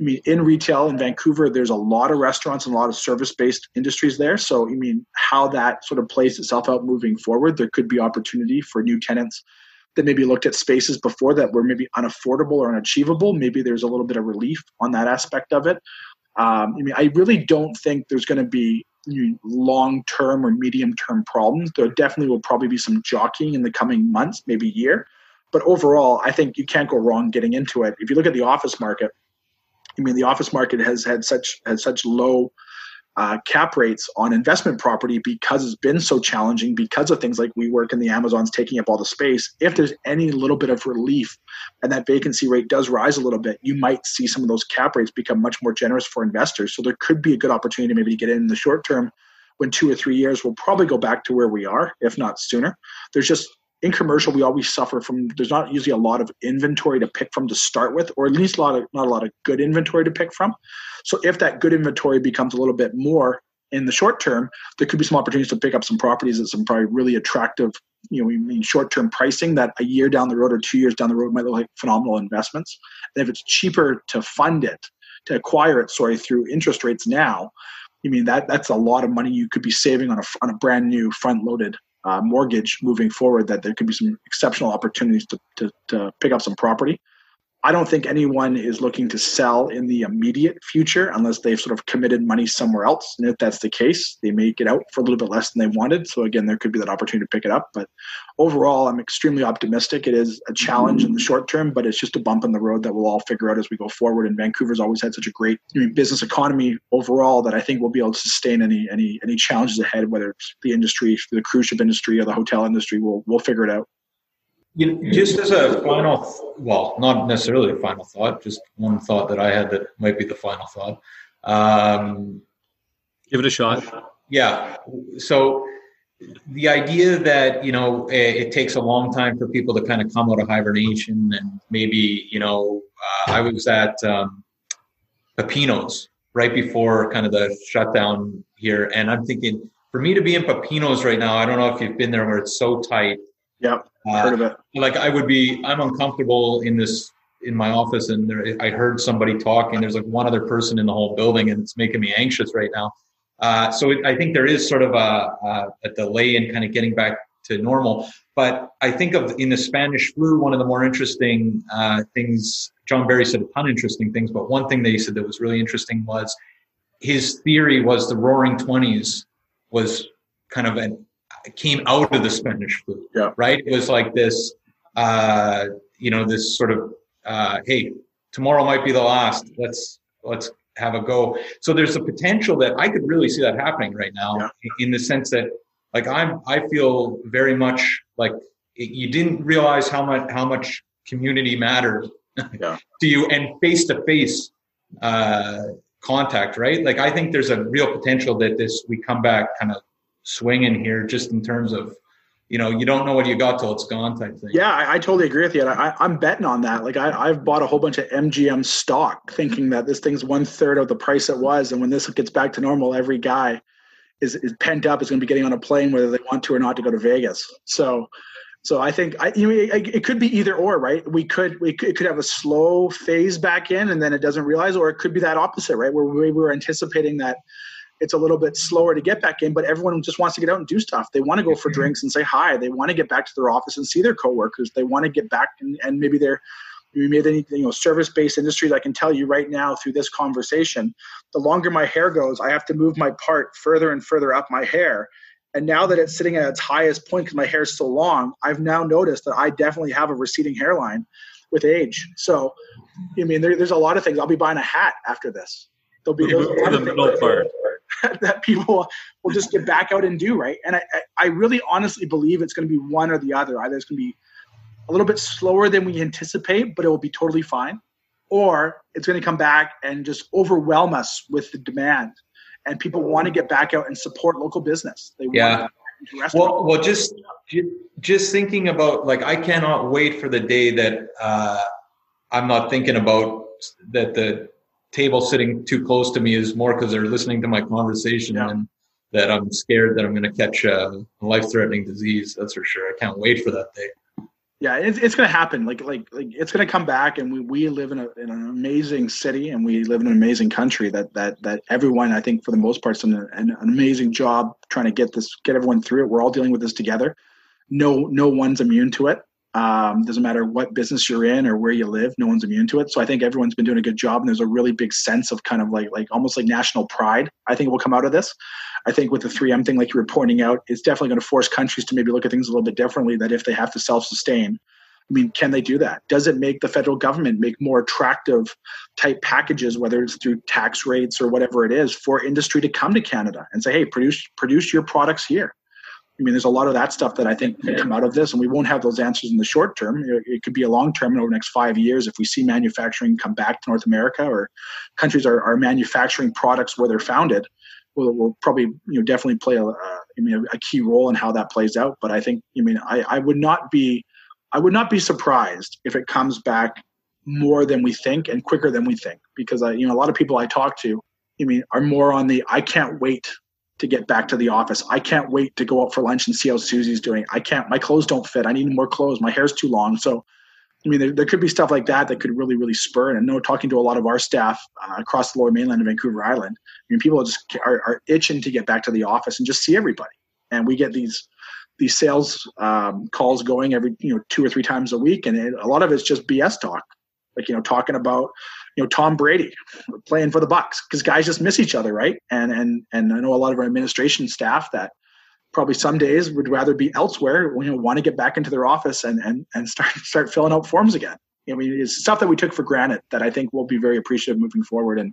I mean, in retail in Vancouver, there's a lot of restaurants and a lot of service based industries there. So, I mean, how that sort of plays itself out moving forward, there could be opportunity for new tenants that maybe looked at spaces before that were maybe unaffordable or unachievable. Maybe there's a little bit of relief on that aspect of it. Um, I mean, I really don't think there's going to be long term or medium term problems. There definitely will probably be some jockeying in the coming months, maybe year. But overall, I think you can't go wrong getting into it. If you look at the office market, I mean, the office market has had such had such low uh, cap rates on investment property because it's been so challenging because of things like WeWork and the Amazons taking up all the space. If there's any little bit of relief and that vacancy rate does rise a little bit, you might see some of those cap rates become much more generous for investors. So there could be a good opportunity maybe to get in in the short term when two or three years we'll probably go back to where we are, if not sooner. There's just in commercial we always suffer from there's not usually a lot of inventory to pick from to start with or at least a lot of not a lot of good inventory to pick from. So if that good inventory becomes a little bit more in the short term there could be some opportunities to pick up some properties at some probably really attractive you know we mean short term pricing that a year down the road or two years down the road might look like phenomenal investments. And if it's cheaper to fund it to acquire it sorry through interest rates now you mean that that's a lot of money you could be saving on a on a brand new front loaded uh, mortgage moving forward that there could be some exceptional opportunities to, to, to pick up some property. I don't think anyone is looking to sell in the immediate future unless they've sort of committed money somewhere else. And if that's the case, they may get out for a little bit less than they wanted. So again, there could be that opportunity to pick it up. But overall, I'm extremely optimistic. It is a challenge in the short term, but it's just a bump in the road that we'll all figure out as we go forward. And Vancouver's always had such a great business economy overall that I think we'll be able to sustain any any any challenges ahead, whether it's the industry, the cruise ship industry, or the hotel industry. We'll we'll figure it out. You know, just as a final, well, not necessarily a final thought, just one thought that I had that might be the final thought. Um, Give it a shot. Yeah. So the idea that you know it, it, takes a long time for people to kind of come out of hibernation, and maybe you know, uh, I was at um, Pepinos right before kind of the shutdown here, and I'm thinking for me to be in Pepinos right now, I don't know if you've been there where it's so tight Yep, uh, heard of it. Like I would be, I'm uncomfortable in this in my office, and there, I heard somebody talk, and There's like one other person in the whole building, and it's making me anxious right now. Uh, so it, I think there is sort of a, a, a delay in kind of getting back to normal. But I think of in the Spanish flu, one of the more interesting uh, things. John Barry said a ton of interesting things, but one thing that he said that was really interesting was his theory was the Roaring Twenties was kind of an came out of the Spanish flu. Yeah. Right. It was like this, uh, you know, this sort of, uh, hey, tomorrow might be the last. Let's let's have a go. So there's a potential that I could really see that happening right now, yeah. in the sense that, like, I'm I feel very much like you didn't realize how much how much community mattered yeah. to you, and face to face uh, contact, right? Like I think there's a real potential that this we come back kind of swinging here, just in terms of you know you don't know what you got till it's gone type thing. Yeah, I, I totally agree with you. I, I'm betting on that. Like I, I've bought a whole bunch of MGM stock, thinking that this thing's one third of the price it was, and when this gets back to normal, every guy is, is pent up is going to be getting on a plane whether they want to or not to go to Vegas. So so I think I, you know, it, it, could be either or, right? We could we could, could have a slow phase back in, and then it doesn't realize, or it could be that opposite, right? Where we were anticipating that it's a little bit slower to get back in, but everyone just wants to get out and do stuff. They want to go for mm-hmm. drinks and say hi. They want to get back to their office and see their coworkers. They want to get back and, and maybe they're maybe any you know service-based industries. I can tell you right now through this conversation, the longer my hair goes, I have to move my part further and further up my hair and now that it's sitting at its highest point because my hair is so long, I've now noticed that I definitely have a receding hairline with age. So, I mean, there, there's a lot of things. I'll be buying a hat after this. There'll be those the middle part. that people will just get back out and do right. And I, I really honestly believe it's going to be one or the other. Either it's going to be a little bit slower than we anticipate, but it will be totally fine, or it's going to come back and just overwhelm us with the demand and people want to get back out and support local business. They yeah. well, well, just just thinking about like I cannot wait for the day that uh, I'm not thinking about that the table sitting too close to me is more because they're listening to my conversation yeah. and that I'm scared that I'm going to catch a life-threatening disease. That's for sure. I can't wait for that day yeah it's, it's going to happen like like like it's going to come back and we, we live in, a, in an amazing city and we live in an amazing country that that that everyone i think for the most part done an, an amazing job trying to get this get everyone through it we're all dealing with this together no no one's immune to it um, doesn't matter what business you're in or where you live no one's immune to it so i think everyone's been doing a good job and there's a really big sense of kind of like like almost like national pride i think will come out of this I think with the 3M thing, like you were pointing out, it's definitely going to force countries to maybe look at things a little bit differently. That if they have to self-sustain, I mean, can they do that? Does it make the federal government make more attractive type packages, whether it's through tax rates or whatever it is, for industry to come to Canada and say, "Hey, produce produce your products here." I mean, there's a lot of that stuff that I think can come out of this, and we won't have those answers in the short term. It could be a long term over the next five years if we see manufacturing come back to North America or countries are, are manufacturing products where they're founded will, will probably you know definitely play a, I mean a key role in how that plays out. But I think I mean I, I would not be I would not be surprised if it comes back more than we think and quicker than we think because I you know a lot of people I talk to I mean are more on the I can't wait to get back to the office. I can't wait to go out for lunch and see how Susie's doing. I can't my clothes don't fit. I need more clothes. My hair's too long. So I mean, there, there could be stuff like that that could really, really spur. And I know talking to a lot of our staff uh, across the lower mainland of Vancouver Island, I mean, people just are, are, itching to get back to the office and just see everybody. And we get these these sales um, calls going every you know two or three times a week, and it, a lot of it's just BS talk, like you know talking about you know Tom Brady playing for the Bucs because guys just miss each other, right? And and and I know a lot of our administration staff that probably some days would rather be elsewhere, you know, want to get back into their office and and and start start filling out forms again. I mean, it's stuff that we took for granted that I think will be very appreciative moving forward. And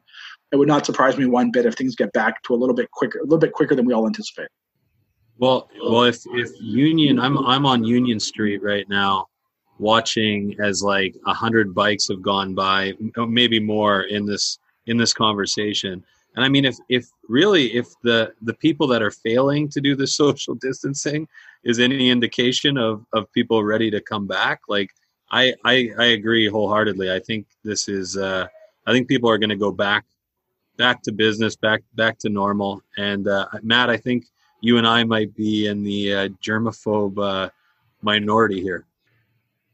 it would not surprise me one bit if things get back to a little bit quicker, a little bit quicker than we all anticipate. Well, well, if if Union, I'm I'm on Union Street right now, watching as like a hundred bikes have gone by, maybe more in this in this conversation, and I mean, if if really if the the people that are failing to do the social distancing is any indication of of people ready to come back, like I I, I agree wholeheartedly. I think this is uh, I think people are going to go back back to business, back back to normal. And uh, Matt, I think you and I might be in the uh, germaphobe uh, minority here.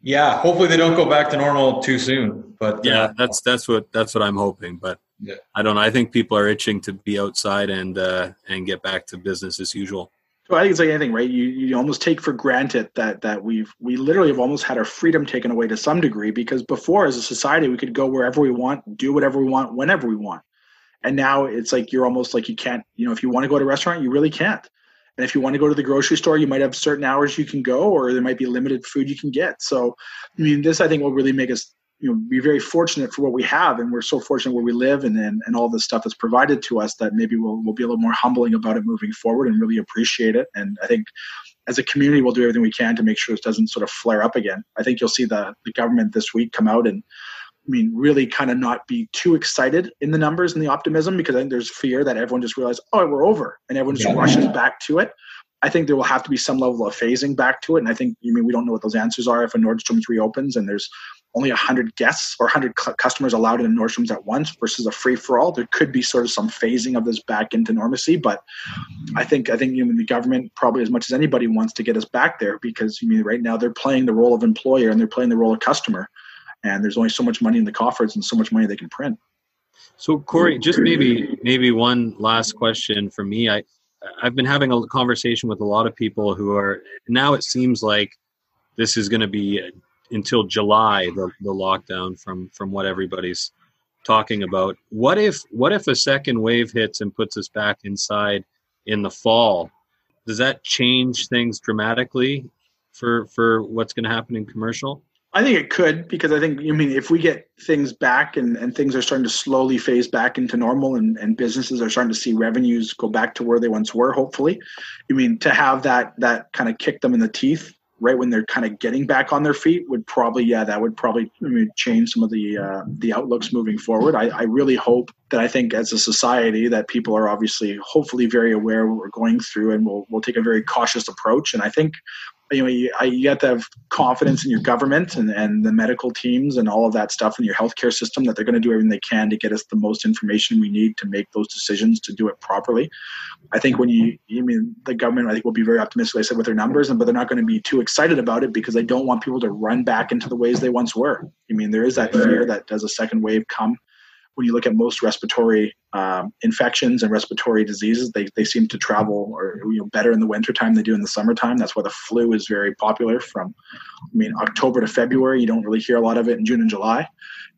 Yeah, hopefully they don't go back to normal too soon. But yeah, uh, that's that's what that's what I'm hoping. But yeah. I don't know. I think people are itching to be outside and uh, and get back to business as usual. So I think it's like anything, right? You you almost take for granted that that we've we literally have almost had our freedom taken away to some degree because before as a society we could go wherever we want, do whatever we want, whenever we want. And now it's like you're almost like you can't, you know, if you want to go to a restaurant, you really can't. And if you want to go to the grocery store, you might have certain hours you can go, or there might be limited food you can get. So, I mean, this I think will really make us you know be very fortunate for what we have and we're so fortunate where we live and and, and all the stuff that's provided to us that maybe we'll, we'll be a little more humbling about it moving forward and really appreciate it and i think as a community we'll do everything we can to make sure this doesn't sort of flare up again i think you'll see the, the government this week come out and I mean, really kind of not be too excited in the numbers and the optimism because I think there's fear that everyone just realizes, oh, we're over, and everyone just yeah. rushes back to it. I think there will have to be some level of phasing back to it, and I think I mean we don't know what those answers are if a Nordstrom's reopens and there's only 100 guests or 100 customers allowed in the Nordstrom's at once versus a free for all. There could be sort of some phasing of this back into normalcy, but I think I think you know, the government probably as much as anybody wants to get us back there because I mean right now they're playing the role of employer and they're playing the role of customer, and there's only so much money in the coffers and so much money they can print. So Corey, just maybe maybe one last question for me. I I've been having a conversation with a lot of people who are now. It seems like this is going to be until July the, the lockdown from from what everybody's talking about. What if what if a second wave hits and puts us back inside in the fall? Does that change things dramatically for for what's going to happen in commercial? I think it could because I think I mean if we get things back and, and things are starting to slowly phase back into normal and, and businesses are starting to see revenues go back to where they once were, hopefully. I mean to have that that kind of kick them in the teeth right when they're kind of getting back on their feet would probably yeah that would probably I mean, change some of the uh, the outlooks moving forward I, I really hope that i think as a society that people are obviously hopefully very aware what we're going through and we'll, we'll take a very cautious approach and i think you know you, you have to have confidence in your government and, and the medical teams and all of that stuff in your healthcare system that they're going to do everything they can to get us the most information we need to make those decisions to do it properly. I think when you i mean the government i think will be very optimistic i said with their numbers and but they're not going to be too excited about it because they don't want people to run back into the ways they once were. I mean there is that fear that does a second wave come when you look at most respiratory um, infections and respiratory diseases, they, they seem to travel or you know better in the wintertime than they do in the summertime. That's why the flu is very popular from I mean October to February. You don't really hear a lot of it in June and July.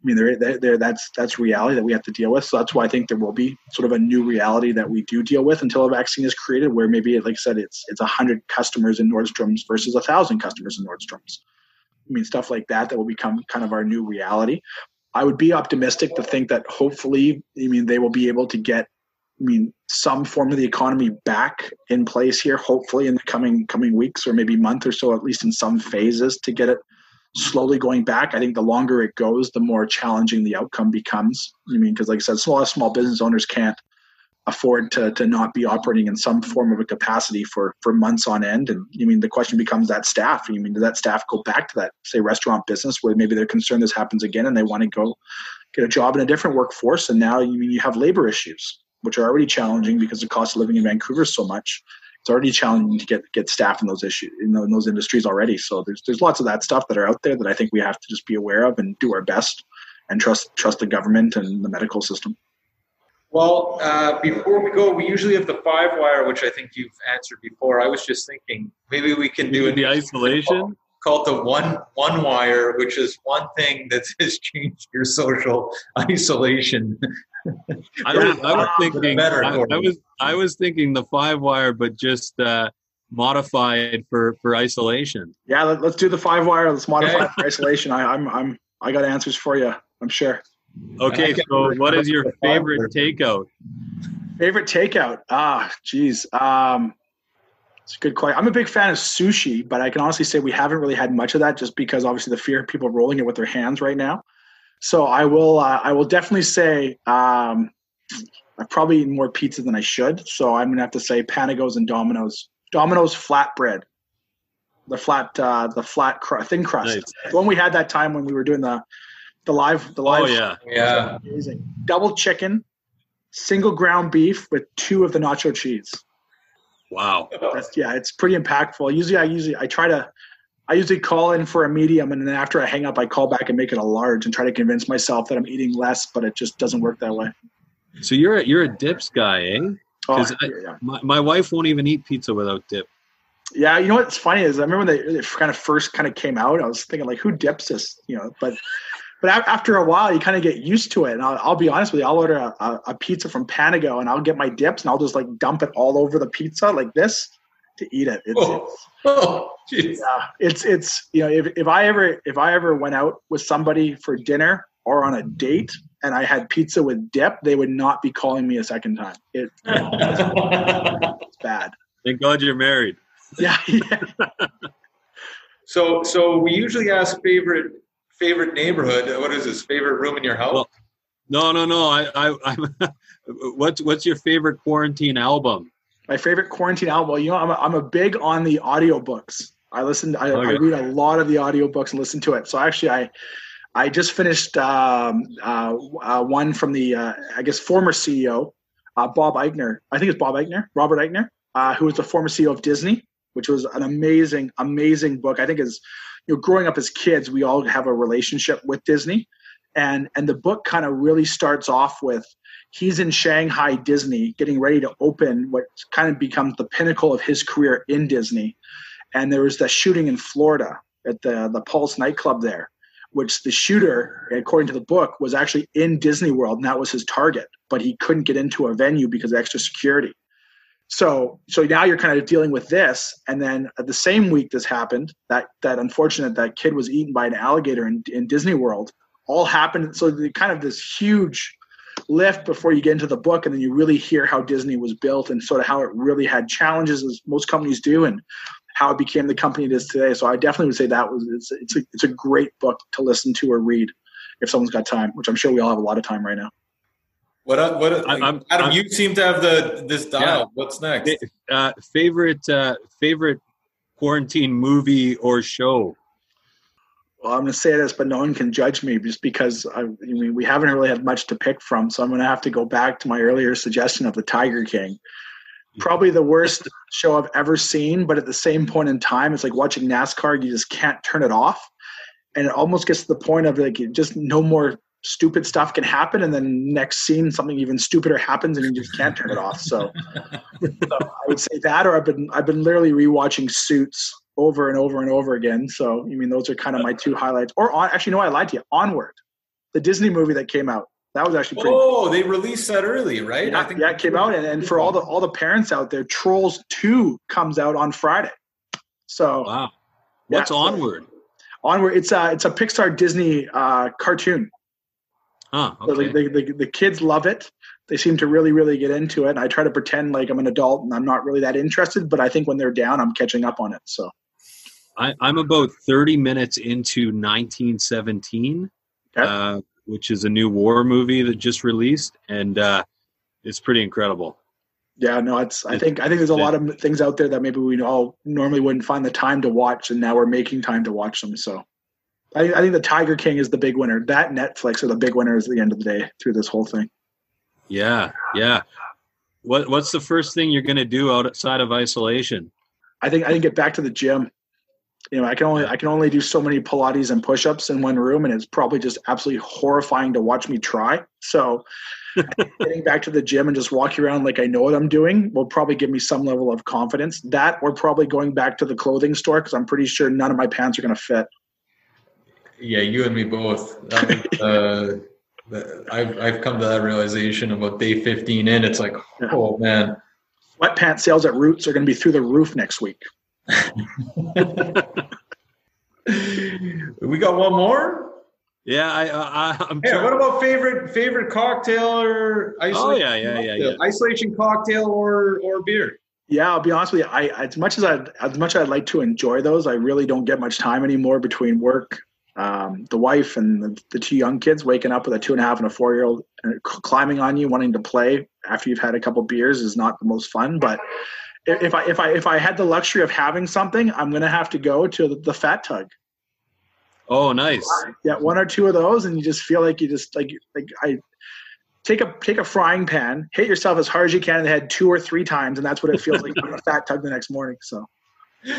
I mean, there, there, that's that's reality that we have to deal with. So that's why I think there will be sort of a new reality that we do deal with until a vaccine is created, where maybe, like I said, it's it's hundred customers in Nordstrom's versus a thousand customers in Nordstrom's. I mean, stuff like that that will become kind of our new reality. I would be optimistic to think that hopefully, I mean, they will be able to get, I mean, some form of the economy back in place here. Hopefully, in the coming coming weeks or maybe month or so, at least in some phases, to get it slowly going back. I think the longer it goes, the more challenging the outcome becomes. I mean, because like I said, a lot of small business owners can't afford to to not be operating in some form of a capacity for for months on end? And i mean the question becomes that staff. I mean does that staff go back to that say restaurant business where maybe they're concerned this happens again and they want to go get a job in a different workforce and now you mean you have labor issues which are already challenging because the cost of living in vancouver is so much. It's already challenging to get get staff in those issues in those industries already. So there's there's lots of that stuff that are out there that i think we have to just be aware of and do our best and trust trust the government and the medical system well, uh, before we go, we usually have the five wire, which I think you've answered before. I was just thinking maybe we can do it. the isolation called the one one wire, which is one thing that has changed your social isolation. I, was, I was thinking I, I, was I was thinking the five wire, but just uh, modified for for isolation. Yeah, let, us do the five wire. Let's modify okay. for isolation. I, I'm I'm I got answers for you. I'm sure. Okay, so what is your favorite takeout? Favorite takeout? Ah, geez. Um, it's a good question. I'm a big fan of sushi, but I can honestly say we haven't really had much of that just because obviously the fear of people rolling it with their hands right now. So I will uh, I will definitely say um, I've probably eaten more pizza than I should. So I'm gonna have to say Panagos and Domino's. Domino's flatbread, the flat uh, the flat cr- thin crust, nice. the one we had that time when we were doing the the live, the live. Oh yeah, yeah. Amazing. Double chicken, single ground beef with two of the nacho cheese. Wow. That's, yeah, it's pretty impactful. Usually, I usually I try to, I usually call in for a medium, and then after I hang up, I call back and make it a large, and try to convince myself that I'm eating less, but it just doesn't work that way. So you're a, you're a dips guy, eh? Oh, I, yeah. my, my wife won't even eat pizza without dip. Yeah, you know what's funny is I remember when they, they kind of first kind of came out, I was thinking like, who dips this? You know, but but after a while, you kind of get used to it. And I'll, I'll be honest with you, I'll order a, a, pizza from Panago and I'll get my dips and I'll just like dump it all over the pizza like this to eat it. It's, oh. it's, oh, yeah, it's it's you know if, if I ever if I ever went out with somebody for dinner or on a date and I had pizza with dip, they would not be calling me a second time. It, it's bad. Thank God you're married. Yeah. yeah. so so we usually ask favorite favorite neighborhood. What is his favorite room in your house? Well, no, no, no. I, I, I'm. what's what's your favorite quarantine album? My favorite quarantine album. You know, I'm a, I'm a big on the audiobooks. I listen. I, okay. I read a lot of the audiobooks and listen to it. So actually, I I just finished um, uh, uh, one from the uh, I guess former CEO uh, Bob Iger. I think it's Bob Iger, Robert Iger, uh, who was the former CEO of Disney, which was an amazing, amazing book. I think is you know growing up as kids, we all have a relationship with Disney, and and the book kind of really starts off with he's in Shanghai Disney, getting ready to open what kind of becomes the pinnacle of his career in Disney, and there was the shooting in Florida at the the Pulse nightclub there which the shooter, according to the book, was actually in Disney World and that was his target, but he couldn't get into a venue because of extra security. So, so now you're kind of dealing with this, and then the same week this happened, that that unfortunate that kid was eaten by an alligator in, in Disney World. All happened. So the kind of this huge lift before you get into the book, and then you really hear how Disney was built and sort of how it really had challenges, as most companies do, and how it became the company it is today. So I definitely would say that was it's it's a, it's a great book to listen to or read if someone's got time, which I'm sure we all have a lot of time right now. What uh, what like, I'm, Adam? I'm, you seem to have the this dial. Yeah. What's next? Uh, favorite uh, favorite quarantine movie or show? Well, I'm going to say this, but no one can judge me just because I, I mean, we haven't really had much to pick from. So I'm going to have to go back to my earlier suggestion of the Tiger King probably the worst show I've ever seen. But at the same point in time, it's like watching NASCAR. You just can't turn it off, and it almost gets to the point of like just no more stupid stuff can happen, and then next scene something even stupider happens, and you just can't turn it off. So, so I would say that, or I've been I've been literally rewatching Suits over and over and over again. So I mean, those are kind of my two highlights. Or on, actually, no, I lied to you. Onward, the Disney movie that came out. That was actually pretty. Oh, they released that early, right? Yeah, I think yeah, it came out, and, and for all the all the parents out there, Trolls Two comes out on Friday. So wow, what's yeah, Onward? Onward, it's a it's a Pixar Disney uh, cartoon. Huh, okay. So the, the, the, the kids love it. They seem to really, really get into it. And I try to pretend like I'm an adult and I'm not really that interested, but I think when they're down, I'm catching up on it. So I, am about 30 minutes into 1917. Okay. Uh, which is a new war movie that just released, and uh, it's pretty incredible. Yeah, no, it's. I think I think there's a lot of things out there that maybe we all normally wouldn't find the time to watch, and now we're making time to watch them. So, I, I think the Tiger King is the big winner. That Netflix are the big winners at the end of the day through this whole thing. Yeah, yeah. What What's the first thing you're going to do outside of isolation? I think I think get back to the gym you know, I can only I can only do so many Pilates and push-ups in one room, and it's probably just absolutely horrifying to watch me try. So, getting back to the gym and just walking around like I know what I'm doing will probably give me some level of confidence. That or probably going back to the clothing store because I'm pretty sure none of my pants are going to fit. Yeah, you and me both. uh, I've I've come to that realization about day 15 in. It's like, oh man, sweatpants sales at Roots are going to be through the roof next week. we got one more. Yeah, I, I am Yeah, what about favorite favorite cocktail or isolation? Oh yeah, yeah, yeah, yeah. Isolation cocktail or or beer. Yeah, I'll be honest with you. I as much as I as much as I'd like to enjoy those, I really don't get much time anymore between work, um, the wife, and the, the, two young kids. Waking up with a two and a half and a four year old uh, climbing on you, wanting to play after you've had a couple beers is not the most fun. But if I if I if I had the luxury of having something, I'm gonna have to go to the, the fat tug. Oh, nice. Yeah, one or two of those, and you just feel like you just like like I take a take a frying pan, hit yourself as hard as you can in the head two or three times, and that's what it feels like on a fat tug the next morning. So.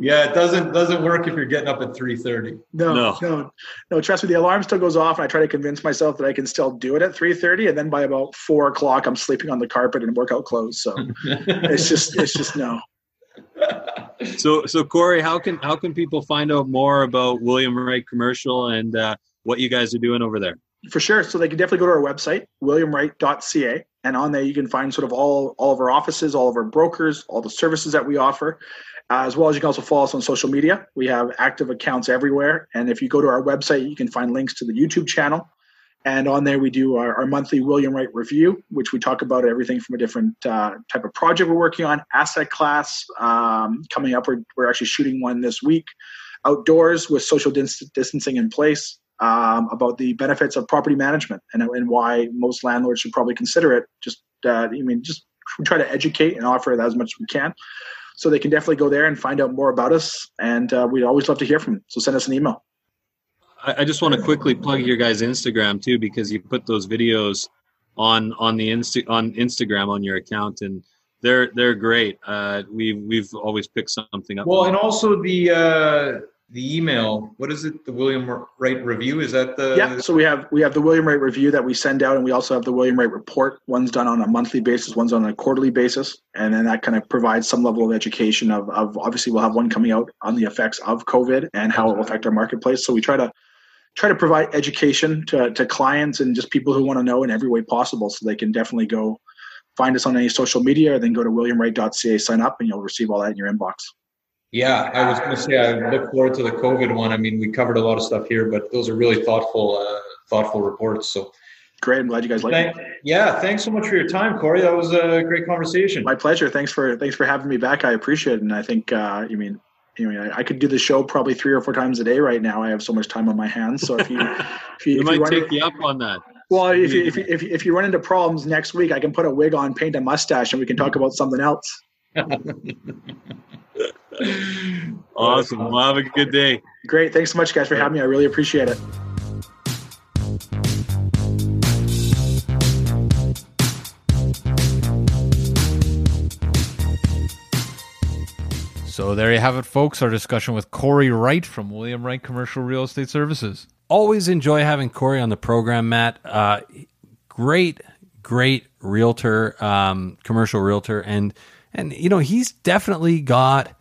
yeah, it doesn't doesn't work if you're getting up at three thirty. No, no, no, no. Trust me, the alarm still goes off, and I try to convince myself that I can still do it at three thirty, and then by about four o'clock, I'm sleeping on the carpet in workout clothes. So it's just it's just no. So so Corey, how can how can people find out more about William Wright Commercial and uh, what you guys are doing over there? For sure. So they can definitely go to our website, williamwright.ca, and on there you can find sort of all all of our offices, all of our brokers, all the services that we offer. Uh, as well as you can also follow us on social media. We have active accounts everywhere. And if you go to our website, you can find links to the YouTube channel. And on there, we do our, our monthly William Wright review, which we talk about everything from a different uh, type of project we're working on, asset class. Um, coming up, we're, we're actually shooting one this week outdoors with social distancing in place, um, about the benefits of property management and, and why most landlords should probably consider it. Just, uh, I mean, just try to educate and offer that as much as we can. So they can definitely go there and find out more about us. And uh, we'd always love to hear from them. So send us an email. I, I just want to quickly plug your guys' Instagram too, because you put those videos on on the Insta on Instagram on your account, and they're they're great. Uh, we've we've always picked something up. Well, and also the uh, the email. What is it? The William Wright review. Is that the? Yeah. So we have we have the William Wright review that we send out, and we also have the William Wright report. One's done on a monthly basis, one's on a quarterly basis, and then that kind of provides some level of education of of obviously we'll have one coming out on the effects of COVID and how it will affect our marketplace. So we try to try to provide education to, to clients and just people who want to know in every way possible so they can definitely go find us on any social media or then go to williamwright.ca sign up and you'll receive all that in your inbox yeah i was going to say i look forward to the covid one i mean we covered a lot of stuff here but those are really thoughtful uh, thoughtful reports so great i'm glad you guys like Thank, it yeah thanks so much for your time corey that was a great conversation my pleasure thanks for thanks for having me back i appreciate it and i think uh, you mean you know, I could do the show probably three or four times a day right now. I have so much time on my hands. So if you, if you, if might you take into, you up on that. Well, if you, if, you, if, you, if you run into problems next week, I can put a wig on, paint a mustache, and we can talk about something else. awesome. Well, have a good day. Great. Thanks so much, guys, for having me. I really appreciate it. So there you have it, folks. Our discussion with Corey Wright from William Wright Commercial Real Estate Services. Always enjoy having Corey on the program, Matt. Uh, great, great realtor, um, commercial realtor, and and you know he's definitely got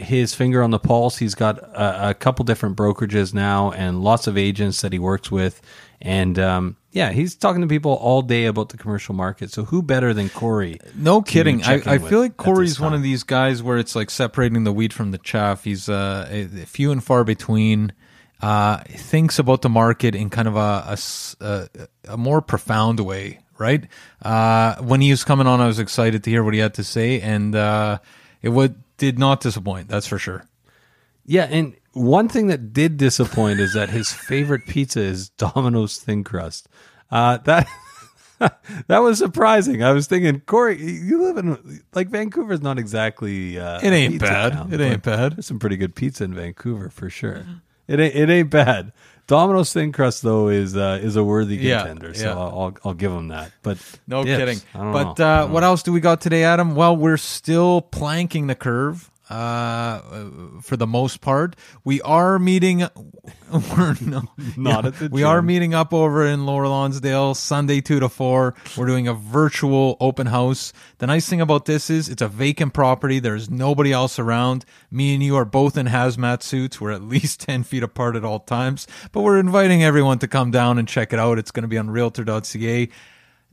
his finger on the pulse. He's got a, a couple different brokerages now, and lots of agents that he works with, and um, yeah, he's talking to people all day about the commercial market. So who better than Corey? No kidding. I, I feel like Corey's one of these guys where it's like separating the wheat from the chaff. He's uh, few and far between. Uh, thinks about the market in kind of a, a, a more profound way, right? Uh, when he was coming on, I was excited to hear what he had to say, and uh, it would did not disappoint. That's for sure. Yeah, and one thing that did disappoint is that his favorite pizza is Domino's thin crust. Uh, that that was surprising. I was thinking, Corey, you live in like Vancouver's not exactly. Uh, it ain't bad. Town, it ain't bad. There's some pretty good pizza in Vancouver for sure. It ain't it ain't bad. Domino's thin crust though is uh, is a worthy contender, yeah, yeah. so I'll I'll give him that. But no kidding. But uh, what else do we got today, Adam? Well, we're still planking the curve uh, for the most part. We are meeting. We're no, not yeah, at the. We are meeting up over in Lower Lonsdale Sunday two to four. We're doing a virtual open house. The nice thing about this is it's a vacant property. There's nobody else around. Me and you are both in hazmat suits. We're at least ten feet apart at all times. But we're inviting everyone to come down and check it out. It's going to be on Realtor.ca.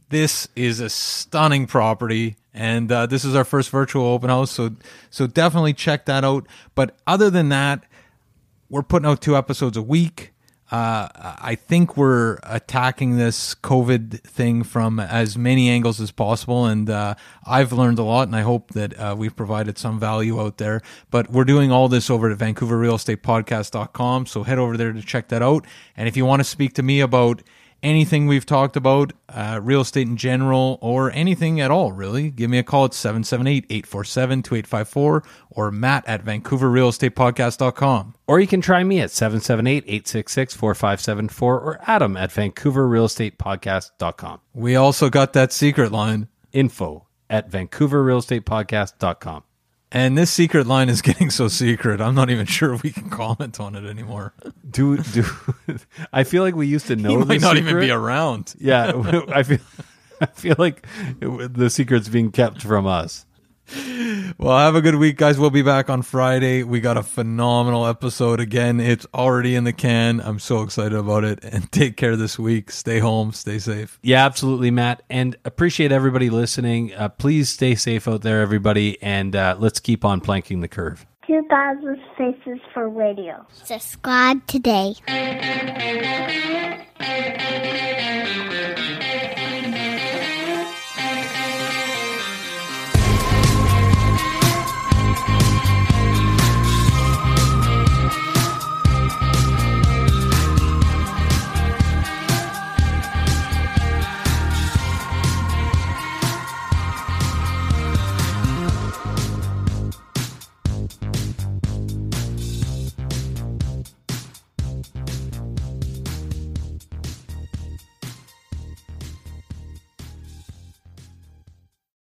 This is a stunning property, and uh, this is our first virtual open house. So, so definitely check that out. But other than that, we're putting out two episodes a week. Uh, I think we're attacking this COVID thing from as many angles as possible, and uh, I've learned a lot, and I hope that uh, we've provided some value out there. But we're doing all this over at VancouverRealEstatePodcast.com, so head over there to check that out. And if you want to speak to me about anything we've talked about, uh, real estate in general, or anything at all, really, give me a call at 778 847 2854 or matt at vancouverrealestatepodcast.com. Or you can try me at 778 866 4574 or adam at vancouverrealestatepodcast.com. We also got that secret line info at vancouverrealestatepodcast.com. And this secret line is getting so secret. I'm not even sure if we can comment on it anymore. Do do I feel like we used to know? He might not secret. even be around. Yeah, I feel. I feel like the secret's being kept from us. Well, have a good week, guys. We'll be back on Friday. We got a phenomenal episode again. It's already in the can. I'm so excited about it. And take care this week. Stay home. Stay safe. Yeah, absolutely, Matt. And appreciate everybody listening. Uh, please stay safe out there, everybody. And uh, let's keep on planking the curve. 2000 Faces for Radio. Subscribe today.